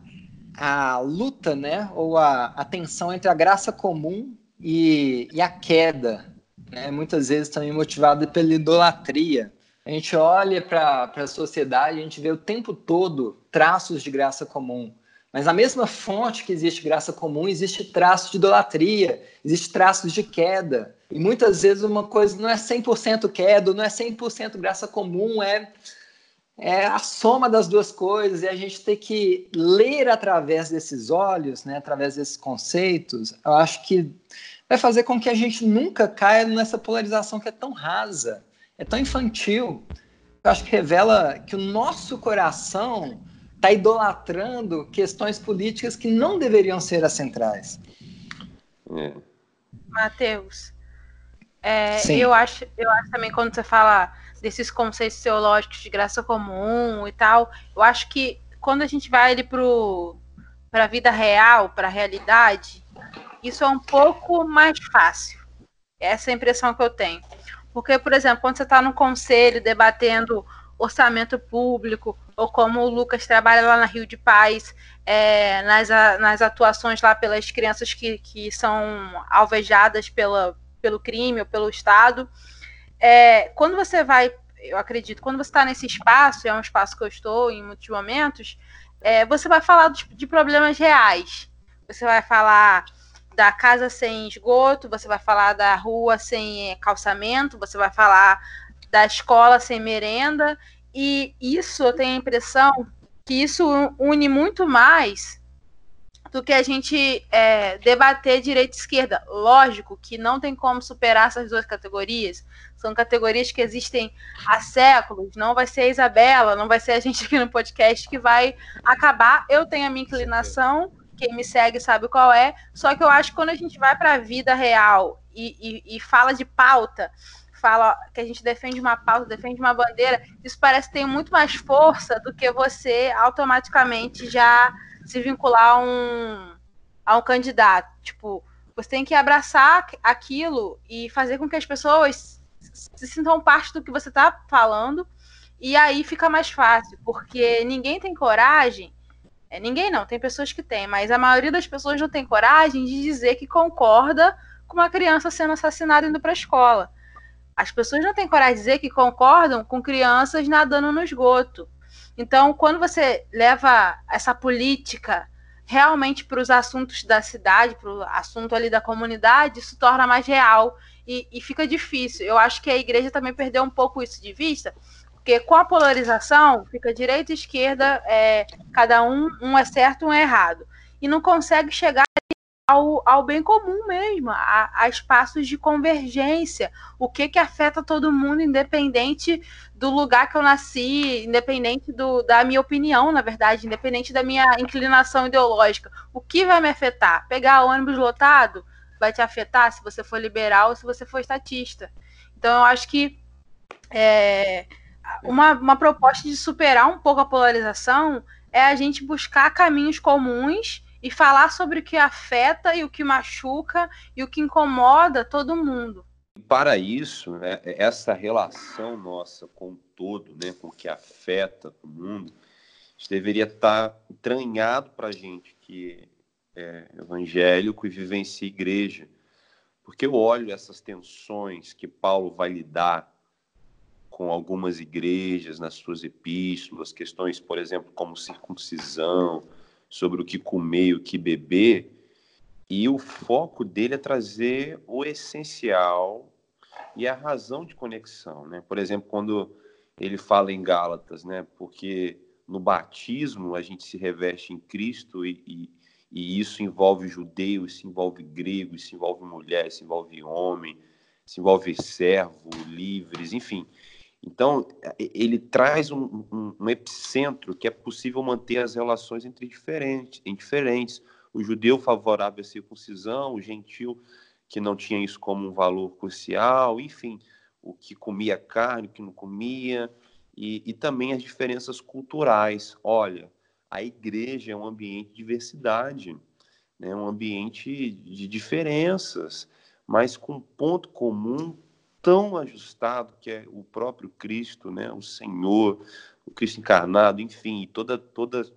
a luta, né, ou a, a tensão entre a graça comum e, e a queda, né, muitas vezes também motivada pela idolatria. A gente olha para a sociedade, a gente vê o tempo todo traços de graça comum. Mas na mesma fonte que existe graça comum, existe traço de idolatria, existe traços de queda. E muitas vezes uma coisa não é 100% queda, não é 100% graça comum, é é a soma das duas coisas e a gente tem que ler através desses olhos, né, através desses conceitos, eu acho que vai fazer com que a gente nunca caia nessa polarização que é tão rasa, é tão infantil. Eu acho que revela que o nosso coração está idolatrando questões políticas que não deveriam ser as centrais. É. Mateus, é, eu, acho, eu acho também quando você fala desses conceitos teológicos de graça comum e tal. Eu acho que quando a gente vai ali para a vida real, para a realidade, isso é um pouco mais fácil. Essa é a impressão que eu tenho. Porque, por exemplo, quando você está no conselho debatendo orçamento público, ou como o Lucas trabalha lá na Rio de Paz, é, nas, nas atuações lá pelas crianças que, que são alvejadas pela, pelo crime ou pelo Estado, é, quando você vai, eu acredito, quando você está nesse espaço, é um espaço que eu estou em muitos momentos, é, você vai falar de, de problemas reais. Você vai falar da casa sem esgoto, você vai falar da rua sem é, calçamento, você vai falar da escola sem merenda, e isso eu tenho a impressão que isso une muito mais do que a gente é, debater direita e esquerda. Lógico que não tem como superar essas duas categorias. São categorias que existem há séculos. Não vai ser a Isabela, não vai ser a gente aqui no podcast que vai acabar. Eu tenho a minha inclinação, quem me segue sabe qual é. Só que eu acho que quando a gente vai para a vida real e, e, e fala de pauta, fala que a gente defende uma pauta, defende uma bandeira, isso parece ter muito mais força do que você automaticamente já se vincular a um, a um candidato. Tipo, você tem que abraçar aquilo e fazer com que as pessoas se sintam parte do que você está falando, e aí fica mais fácil, porque ninguém tem coragem. É, ninguém não, tem pessoas que têm, mas a maioria das pessoas não tem coragem de dizer que concorda com uma criança sendo assassinada indo para a escola. As pessoas não têm coragem de dizer que concordam com crianças nadando no esgoto. Então, quando você leva essa política realmente para os assuntos da cidade, para o assunto ali da comunidade, isso torna mais real e, e, fica difícil. Eu acho que a igreja também perdeu um pouco isso de vista, porque com a polarização fica direita e esquerda, é, cada um, um é certo, um é errado. E não consegue chegar ao, ao bem comum mesmo, a, a, espaços de convergência, o que que afeta todo mundo, independente do lugar que eu nasci, independente do, da minha opinião, na verdade, independente da minha inclinação ideológica. O que vai me afetar? Pegar ônibus lotado vai te afetar se você for liberal ou se você for estatista. Então, eu acho que é, uma, uma proposta de superar um pouco a polarização é a gente buscar caminhos comuns e falar sobre o que afeta e o que machuca e o que incomoda todo mundo. Para isso, né, essa relação nossa com o todo, né, com o que afeta o mundo, deveria estar entranhado para a gente que é evangélico e vivencia igreja. Porque eu olho essas tensões que Paulo vai lidar com algumas igrejas nas suas epístolas, questões, por exemplo, como circuncisão, sobre o que comer e o que beber, e o foco dele é trazer o essencial e a razão de conexão, né? Por exemplo, quando ele fala em Gálatas, né? Porque no batismo a gente se reveste em Cristo e, e, e isso envolve judeu, isso envolve grego, isso envolve mulher, isso envolve homem, isso envolve servo, livres, enfim. Então, ele traz um, um, um, epicentro que é possível manter as relações entre diferentes, indiferentes. O judeu favorável à circuncisão, o gentil que não tinha isso como um valor crucial, enfim, o que comia carne, o que não comia, e, e também as diferenças culturais. Olha, a igreja é um ambiente de diversidade, né? um ambiente de diferenças, mas com ponto comum tão ajustado que é o próprio Cristo, né, o Senhor, o Cristo encarnado, enfim, toda todas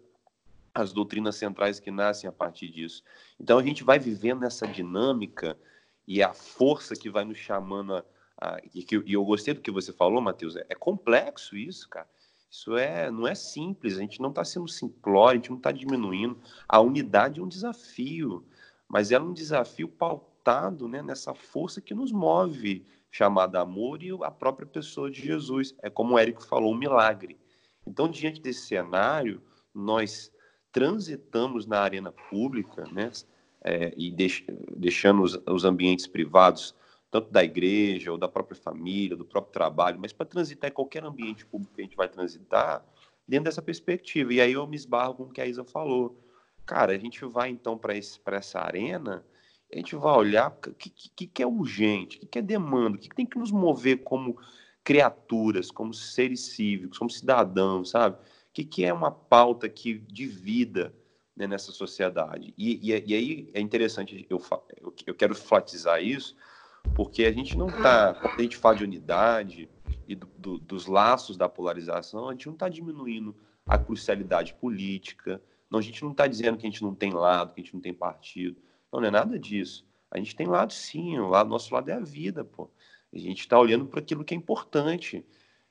as doutrinas centrais que nascem a partir disso. Então a gente vai vivendo essa dinâmica e a força que vai nos chamando a, a e, que, e eu gostei do que você falou, Matheus, é, é complexo isso, cara. Isso é, não é simples, a gente não está sendo simplório, a gente não está diminuindo. A unidade é um desafio, mas é um desafio pautado né, nessa força que nos move chamada amor e a própria pessoa de Jesus. É como o Érico falou, um milagre. Então, diante desse cenário, nós transitamos na arena pública, né, é, e deix, deixando os, os, ambientes privados, tanto da igreja ou da própria família, do próprio trabalho, mas para transitar em qualquer ambiente público que a gente vai transitar, dentro dessa perspectiva. E aí eu me esbarro com o que a Isa falou. Cara, a gente vai então para essa arena a gente vai olhar o que, que, que, é urgente, o que, que é demanda, o que, que tem que nos mover como criaturas, como seres cívicos, como cidadãos, sabe? O que, que é uma pauta que, de vida né, nessa sociedade? E, e, e, aí é interessante, eu, eu, quero enfatizar isso, porque a gente não está, quando a gente fala de unidade e do, do, dos laços da polarização, a gente não está diminuindo a crucialidade política, não, a gente não está dizendo que a gente não tem lado, que a gente não tem partido. Não, não é nada disso. A gente tem lado sim, o lado, nosso lado é a vida, pô. A gente está olhando para aquilo que é importante.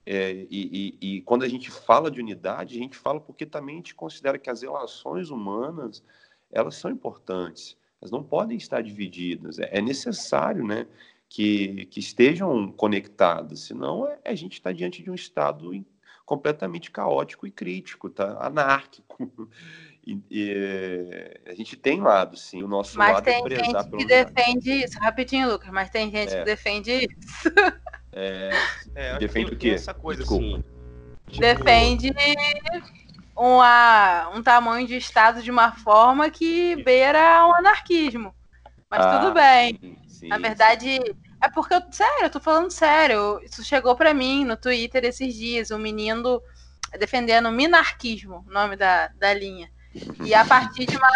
É, e, e, e, quando a gente fala de unidade, a gente fala porque também a gente considera que as relações humanas elas são importantes, elas não podem estar divididas. É, é necessário, né, que, que estejam conectadas, senão é, a gente está diante de um estado completamente caótico e crítico, tá? anárquico. E, e, a gente tem lado, sim. O nosso mas lado tem é gente pelo que defende isso. Rapidinho, Lucas, mas tem gente É. que defende isso. É, É, Defende o quê? Essa coisa Desculpa. assim. tipo, defende uma, um tamanho de Estado de uma forma que beira o anarquismo. Mas Ah, tudo bem. sim, sim, Na verdade, é porque, eu, sério, eu tô falando sério. Isso chegou pra mim no Twitter esses dias, um menino defendendo o minarquismo, o nome da, da linha. E a partir de uma,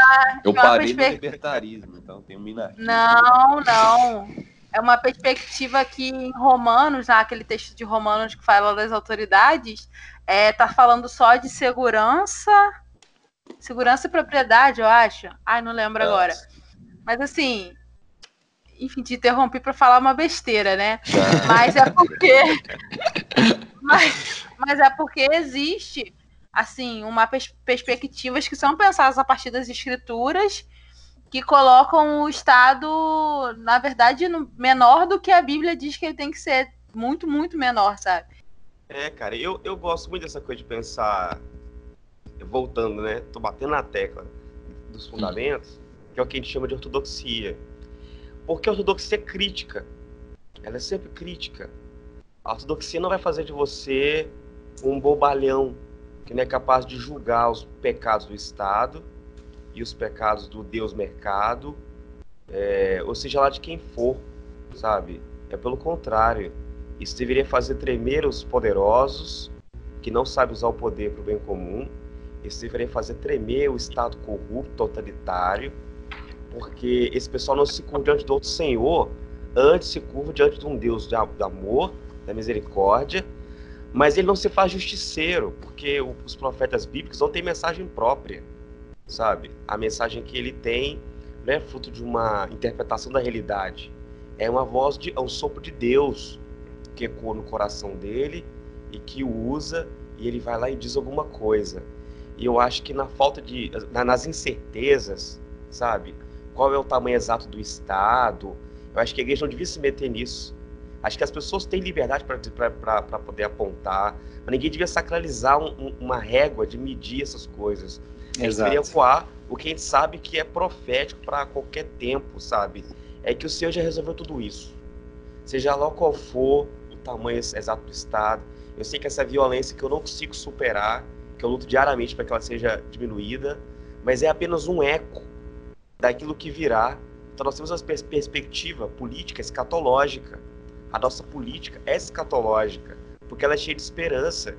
Eu de uma parei no perspectiva. libertarismo, então tem um minarquismo. Não, não. É uma perspectiva que em Romanos, naquele texto de Romanos que fala das autoridades, é, tá falando só de segurança. Segurança e propriedade, eu acho. Ai, não lembro agora. Mas assim, enfim, te interrompi para falar uma besteira, né? Mas é porque. mas, mas é porque existe, assim, uma pers perspectivas que são pensadas a partir das escrituras que colocam o Estado, na verdade, no, menor do que a Bíblia diz que ele tem que ser. Muito, muito menor, sabe? É, cara, eu, eu gosto muito dessa coisa de pensar, voltando, né? Tô batendo na tecla dos fundamentos, que é o que a gente chama de ortodoxia. Porque a ortodoxia é crítica. Ela é sempre crítica. A ortodoxia não vai fazer de você um bobalhão que não é capaz de julgar os pecados do Estado e os pecados do Deus mercado, é, ou seja lá de quem for, sabe? É pelo contrário. Isso deveria fazer tremer os poderosos, que não sabem usar o poder para o bem comum. Isso deveria fazer tremer o Estado corrupto, totalitário, porque esse pessoal não se curva diante do outro Senhor, antes se curva diante de um Deus de amor, da misericórdia, mas ele não se faz justiceiro, porque os profetas bíblicos não têm mensagem própria, sabe? A mensagem que ele tem não é fruto de uma interpretação da realidade, é uma voz de, é um sopro de Deus que ecoa no coração dele e que o usa e ele vai lá e diz alguma coisa. E eu acho que na falta de, nas incertezas, sabe? Qual é o tamanho exato do Estado? Eu acho que a igreja não devia se meter nisso. Acho que as pessoas têm liberdade para poder apontar, mas ninguém devia sacralizar um, um, uma régua de medir essas coisas. A gente deveria voar o que a gente sabe que é profético para qualquer tempo, sabe? É que o Senhor já resolveu tudo isso. Seja lá qual for o tamanho exato do Estado, eu sei que essa violência que eu não consigo superar, que eu luto diariamente para que ela seja diminuída, mas é apenas um eco daquilo que virá. Então nós temos uma pers perspectiva política escatológica. A nossa política é escatológica, porque ela é cheia de esperança.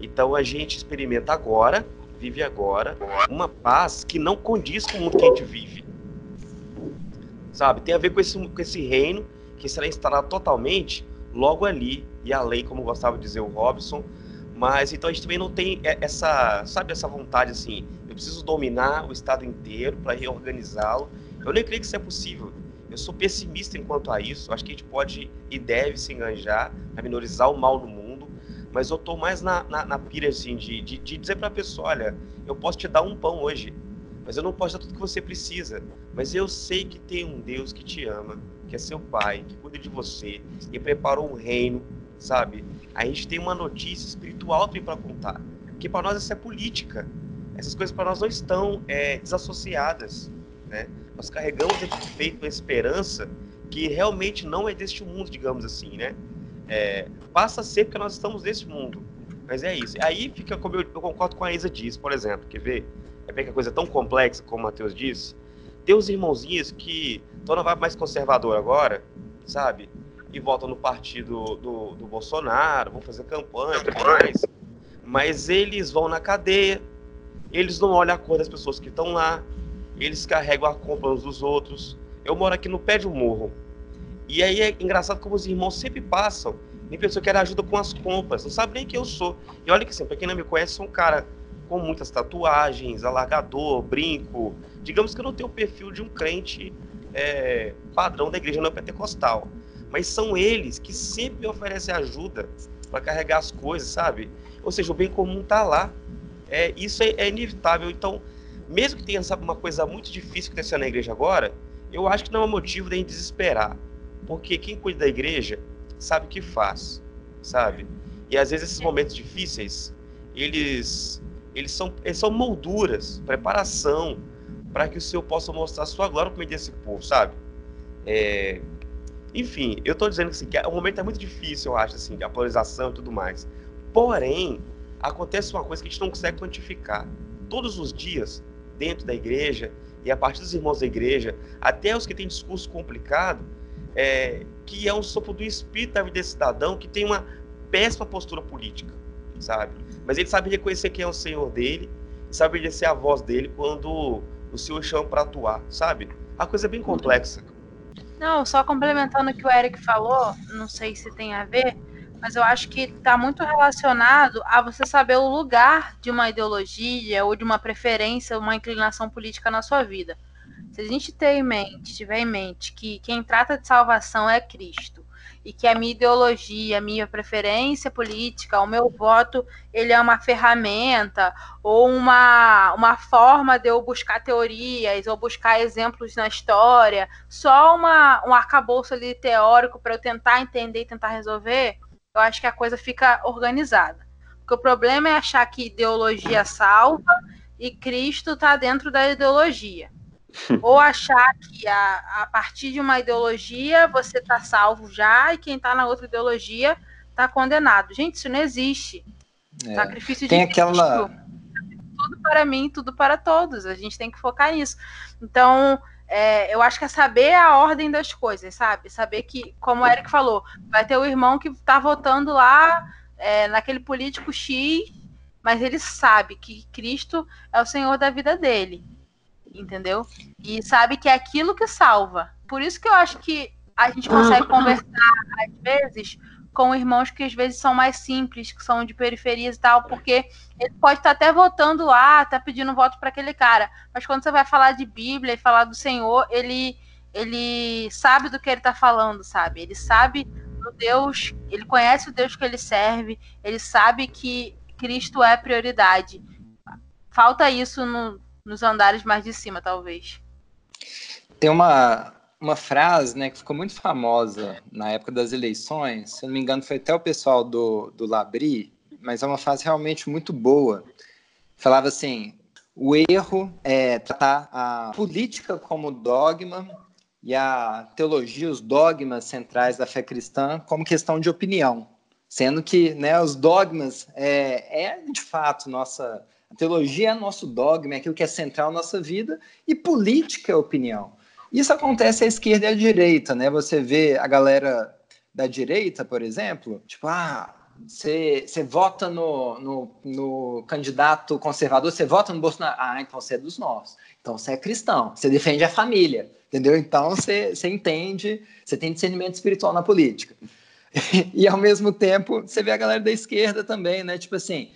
Então a gente experimenta agora, vive agora, uma paz que não condiz com o mundo que a gente vive. Sabe? Tem a ver com esse, com esse reino que será instalado totalmente logo ali e além, como gostava de dizer o Robson. Mas então a gente também não tem essa, sabe, essa vontade assim, eu preciso dominar o estado inteiro para reorganizá-lo. Eu nem creio que isso é possível. Eu sou pessimista enquanto a isso. Acho que a gente pode e deve se enganjar a minorizar o mal no mundo. Mas eu tô mais na, na, na pira assim de, de, de dizer para a pessoa, olha, eu posso te dar um pão hoje, mas eu não posso dar tudo que você precisa. Mas eu sei que tem um Deus que te ama, que é seu pai, que cuida de você e preparou um reino, sabe? A gente tem uma notícia espiritual também para contar, que para nós essa é política. Essas coisas para nós não estão é, desassociadas, né? Nós carregamos dentro do peito uma esperança que realmente não é deste mundo, digamos assim, né? É, passa a ser porque nós estamos nesse mundo. Mas é isso. Aí fica como eu, eu concordo com a Isa disse, por exemplo, quer ver? É ver que a coisa é tão complexa, como o Matheus disse. Tem os irmãozinhos que estão na vibe mais conservadora agora, sabe? E votam no partido do, do Bolsonaro, vão fazer campanha e tudo mais. Mas eles vão na cadeia, eles não olham a cor das pessoas que estão lá, eles carregam a compra uns dos outros. Eu moro aqui no pé de um morro. E aí é engraçado como os irmãos sempre passam. Tem pessoa que quer ajuda com as compras, não sabe nem quem eu sou. E olha que assim, pra quem não me conhece, sou um cara com muitas tatuagens, alargador, brinco. Digamos que eu não tenho o perfil de um crente é, padrão da igreja neopentecostal. Mas são eles que sempre me oferecem ajuda para carregar as coisas, sabe? Ou seja, o bem comum tá lá. É, isso é, é inevitável. Então, mesmo que tenha sabe, uma coisa muito difícil que está na igreja agora, eu acho que não é motivo de a desesperar. Porque quem cuida da igreja sabe o que faz, sabe? E às vezes esses momentos difíceis, eles Eles são, eles são molduras, preparação para que o Senhor possa mostrar a sua glória por meio desse povo, sabe? É, enfim, eu estou dizendo assim, que o momento é muito difícil, eu acho, assim, de polarização e tudo mais. Porém, acontece uma coisa que a gente não consegue quantificar. Todos os dias, dentro da igreja, e a partir dos irmãos da igreja, até os que têm discurso complicado, é, que é um sopro do espírito da vida cidadão que tem uma péssima postura política, sabe? Mas ele sabe reconhecer quem é o Senhor dele, sabe obedecer a voz dele quando o Senhor chama para atuar, sabe? A coisa é bem complexa. Não, só complementando o que o Eric falou, não sei se tem a ver, mas eu acho que está muito relacionado a você saber o lugar de uma ideologia ou de uma preferência, uma inclinação política na sua vida. Se a gente ter em mente, tiver em mente que quem trata de salvação é Cristo e que a minha ideologia, a minha preferência política, o meu voto, ele é uma ferramenta ou uma, uma forma de eu buscar teorias ou buscar exemplos na história, só uma, um arcabouço ali teórico para eu tentar entender e tentar resolver, eu acho que a coisa fica organizada. Porque o problema é achar que ideologia salva e Cristo está dentro da ideologia. Ou achar que a, a partir de uma ideologia você está salvo já e quem está na outra ideologia está condenado. Gente, isso não existe. É. Sacrifício tem de aquela... Cristo. Tudo para mim, tudo para todos. A gente tem que focar nisso. Então, é, eu acho que é saber a ordem das coisas, sabe? Saber que, como o Eric falou, vai ter o irmão que está votando lá é, naquele político X, mas ele sabe que Cristo é o Senhor da vida dele, entendeu? E sabe que é aquilo que salva. Por isso que eu acho que a gente consegue conversar, às vezes, com irmãos que às vezes são mais simples, que são de periferias e tal, porque ele pode estar até votando lá, tá pedindo voto para aquele cara, mas quando você vai falar de Bíblia e falar do Senhor, ele ele sabe do que ele está falando, sabe? Ele sabe do Deus, ele conhece o Deus que ele serve, ele sabe que Cristo é prioridade. Falta isso no, nos andares mais de cima, talvez. Tem uma, uma frase né, que ficou muito famosa na época das eleições, se eu não me engano, foi até o pessoal do, do Labri, mas é uma frase realmente muito boa. Falava assim: o erro é tratar a política como dogma e a teologia, os dogmas centrais da fé cristã, como questão de opinião. Sendo que né, os dogmas é, é de fato nossa. A teologia é nosso dogma, é aquilo que é central na nossa vida, e política é opinião. Isso acontece à esquerda e à direita, né? Você vê a galera da direita, por exemplo, tipo, ah, você, vota no, no, no, candidato conservador, você vota no Bolsonaro. Ah, então você é dos nossos. Então você é cristão, você defende a família, entendeu? Então você, você entende, você tem discernimento espiritual na política. e ao mesmo tempo, você vê a galera da esquerda também, né? Tipo assim,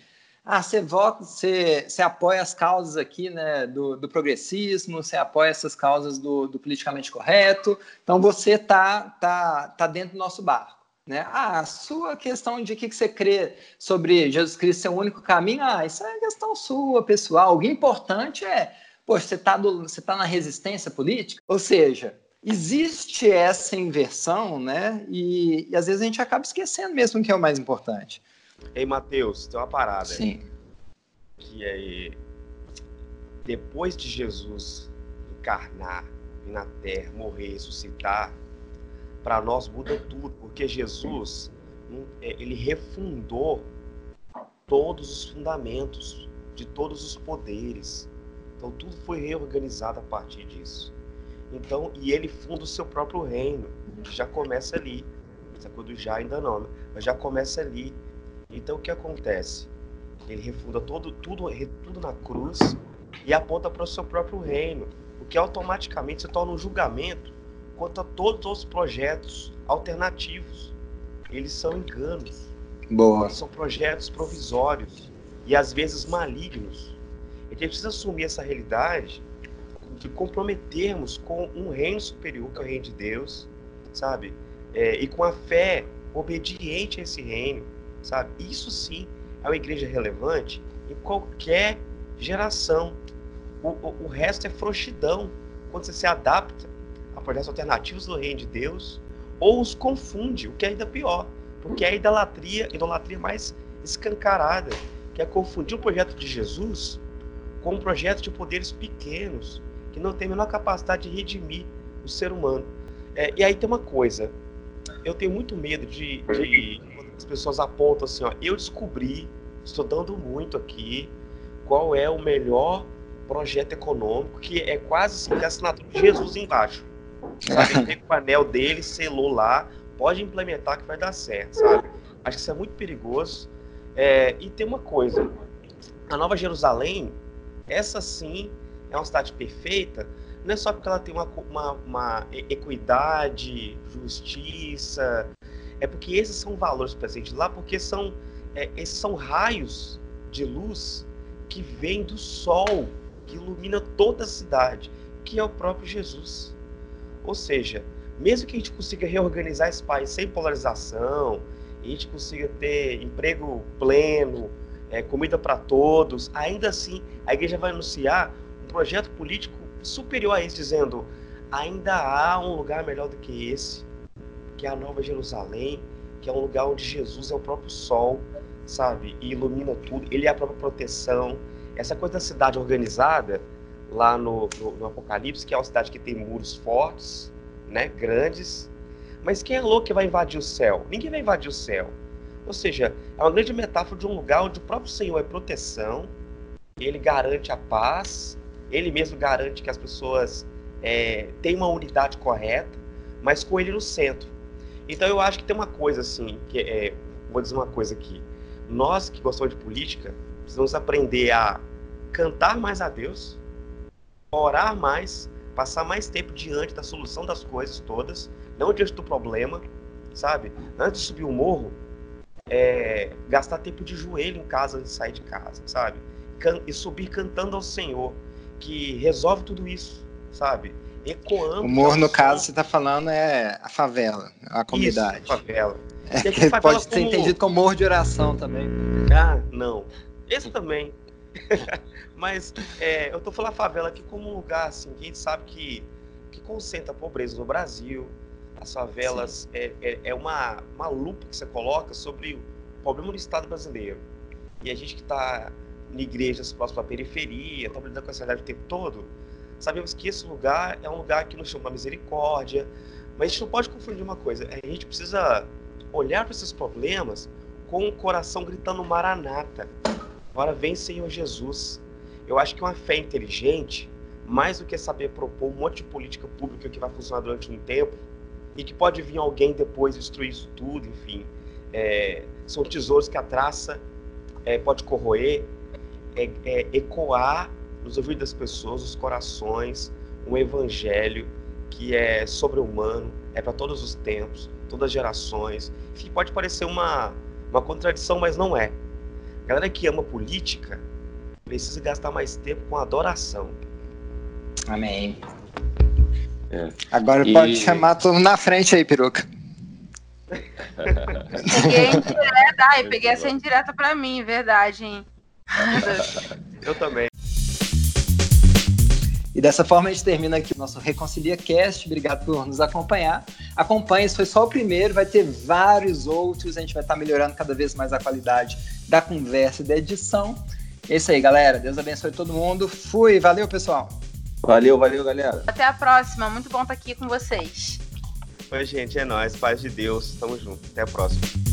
ah, você vota, você, você apoia as causas aqui, né, do, do progressismo, você apoia essas causas do, do politicamente correto, então você tá, tá, tá dentro do nosso barco. Né? Ah, a sua questão de que, que você crê sobre Jesus Cristo ser o único caminho, ah, isso é questão sua, pessoal. O importante é, poxa, você está tá na resistência política? Ou seja, existe essa inversão, né? E, e às vezes a gente acaba esquecendo mesmo que é o mais importante. Ei, Mateus, tem uma parada. Sim. Que é. Depois de Jesus encarnar, vir na terra, morrer, ressuscitar, para nós muda tudo, porque Jesus, hum, é, ele refundou todos os fundamentos de todos os poderes. Então tudo foi reorganizado a partir disso. Então, e ele funda o seu próprio reino, já começa ali. Essa coisa do já ainda não, né? mas já começa ali. Então o que acontece? Ele refunda todo, tudo, tudo na cruz e aponta para o seu próprio reino, o que automaticamente se torna um julgamento contra todos os projetos alternativos. Eles são enganos. Boa. Eles são projetos provisórios e às vezes malignos. A gente precisa assumir essa realidade de comprometermos com um reino superior, que é o reino de Deus, sabe? É, e com a fé obediente a esse reino sabe? Isso sim é uma igreja relevante em qualquer geração. O, o, o resto é frouxidão quando você se adapta a projetos alternativos do reino de Deus ou os confunde, o que é ainda pior, porque é a idolatria, idolatria mais escancarada, que é confundir o projeto de Jesus com um projeto de poderes pequenos, que não tem a menor capacidade de redimir o ser humano. É, e aí tem uma coisa, eu tenho muito medo de, de as pessoas apontam assim, ó, eu descobri, estudando muito aqui, qual é o melhor projeto econômico, que é quase assim, é a assinatura de Jesus embaixo. Sabe? O anel dele, selou lá, pode implementar que vai dar certo, sabe? Acho que isso é muito perigoso. É, e tem uma coisa, a Nova Jerusalém, essa sim é uma cidade perfeita, não é só porque ela tem uma, uma, uma equidade, justiça, é porque esses são valores presentes lá, porque são, é, esses são raios de luz que vêm do sol, que ilumina toda a cidade, que é o próprio Jesus. Ou seja, mesmo que a gente consiga reorganizar esse país sem polarização, a gente consiga ter emprego pleno, é, comida para todos, ainda assim a igreja vai anunciar um projeto político superior a esse, dizendo ainda há um lugar melhor do que esse, que é a Nova Jerusalém, que é um lugar onde Jesus é o próprio sol, sabe, e ilumina tudo, ele é a própria proteção. Essa coisa da cidade organizada, lá no, no, no Apocalipse, que é uma cidade que tem muros fortes, né, grandes, mas quem é louco que vai invadir o céu? Ninguém vai invadir o céu. Ou seja, é uma grande metáfora de um lugar onde o próprio Senhor é proteção, ele garante a paz, ele mesmo garante que as pessoas é, têm uma unidade correta, mas com ele no centro. Então eu acho que tem uma coisa assim, que é, vou dizer uma coisa aqui. Nós que gostamos de política, precisamos aprender a cantar mais a Deus, orar mais, passar mais tempo diante da solução das coisas todas, não diante do problema, sabe? Antes de subir o morro, é, gastar tempo de joelho em casa antes de sair de casa, sabe? E subir cantando ao Senhor, que resolve tudo isso, sabe? Ecoando. O morro, no caso, você está falando é a favela, a comunidade. Isso, a favela. É, pode ser como... entendido como morro de oração também. Ah, não. Esse também. Mas é, eu tô falando a favela aqui como um lugar assim, que a gente sabe que, que concentra a pobreza no Brasil, as favelas é, é, é, uma, uma lupa que você coloca sobre o problema do Estado brasileiro. E a gente que está em igrejas próximas à periferia, está lidando com essa realidade o tempo todo, sabemos que esse lugar é um lugar que nos chama misericórdia, mas a gente não pode confundir uma coisa, a gente precisa olhar para esses problemas com o coração gritando Maranata. Agora vem Senhor Jesus. Eu acho que uma fé inteligente, mais do que saber propor um monte de política pública que vai funcionar durante um tempo, e que pode vir alguém depois destruir isso tudo, enfim. É, são tesouros que a traça é, pode corroer, é, é, ecoar nos ouvidos das pessoas, nos corações, um evangelho que é sobre-humano, é para todos os tempos, todas as gerações. Enfim, pode parecer uma, uma contradição, mas não é. A galera que ama política precisa gastar mais tempo com adoração. Amém. É. Agora e... pode chamar todo mundo na frente aí, peruca. peguei indireta, ai, peguei essa indireta pra mim, verdade, hein? Eu também. E dessa forma a gente termina aqui o nosso Reconcilia Cast. Obrigado por nos acompanhar. Acompanhe, esse foi só o primeiro, vai ter vários outros. A gente vai estar melhorando cada vez mais a qualidade da conversa e da edição. É isso aí, galera. Deus abençoe todo mundo. Fui, valeu, pessoal. Valeu, valeu, galera. Até a próxima. Muito bom estar aqui com vocês. Oi, gente. É nóis. Paz de Deus. Tamo junto. Até a próxima.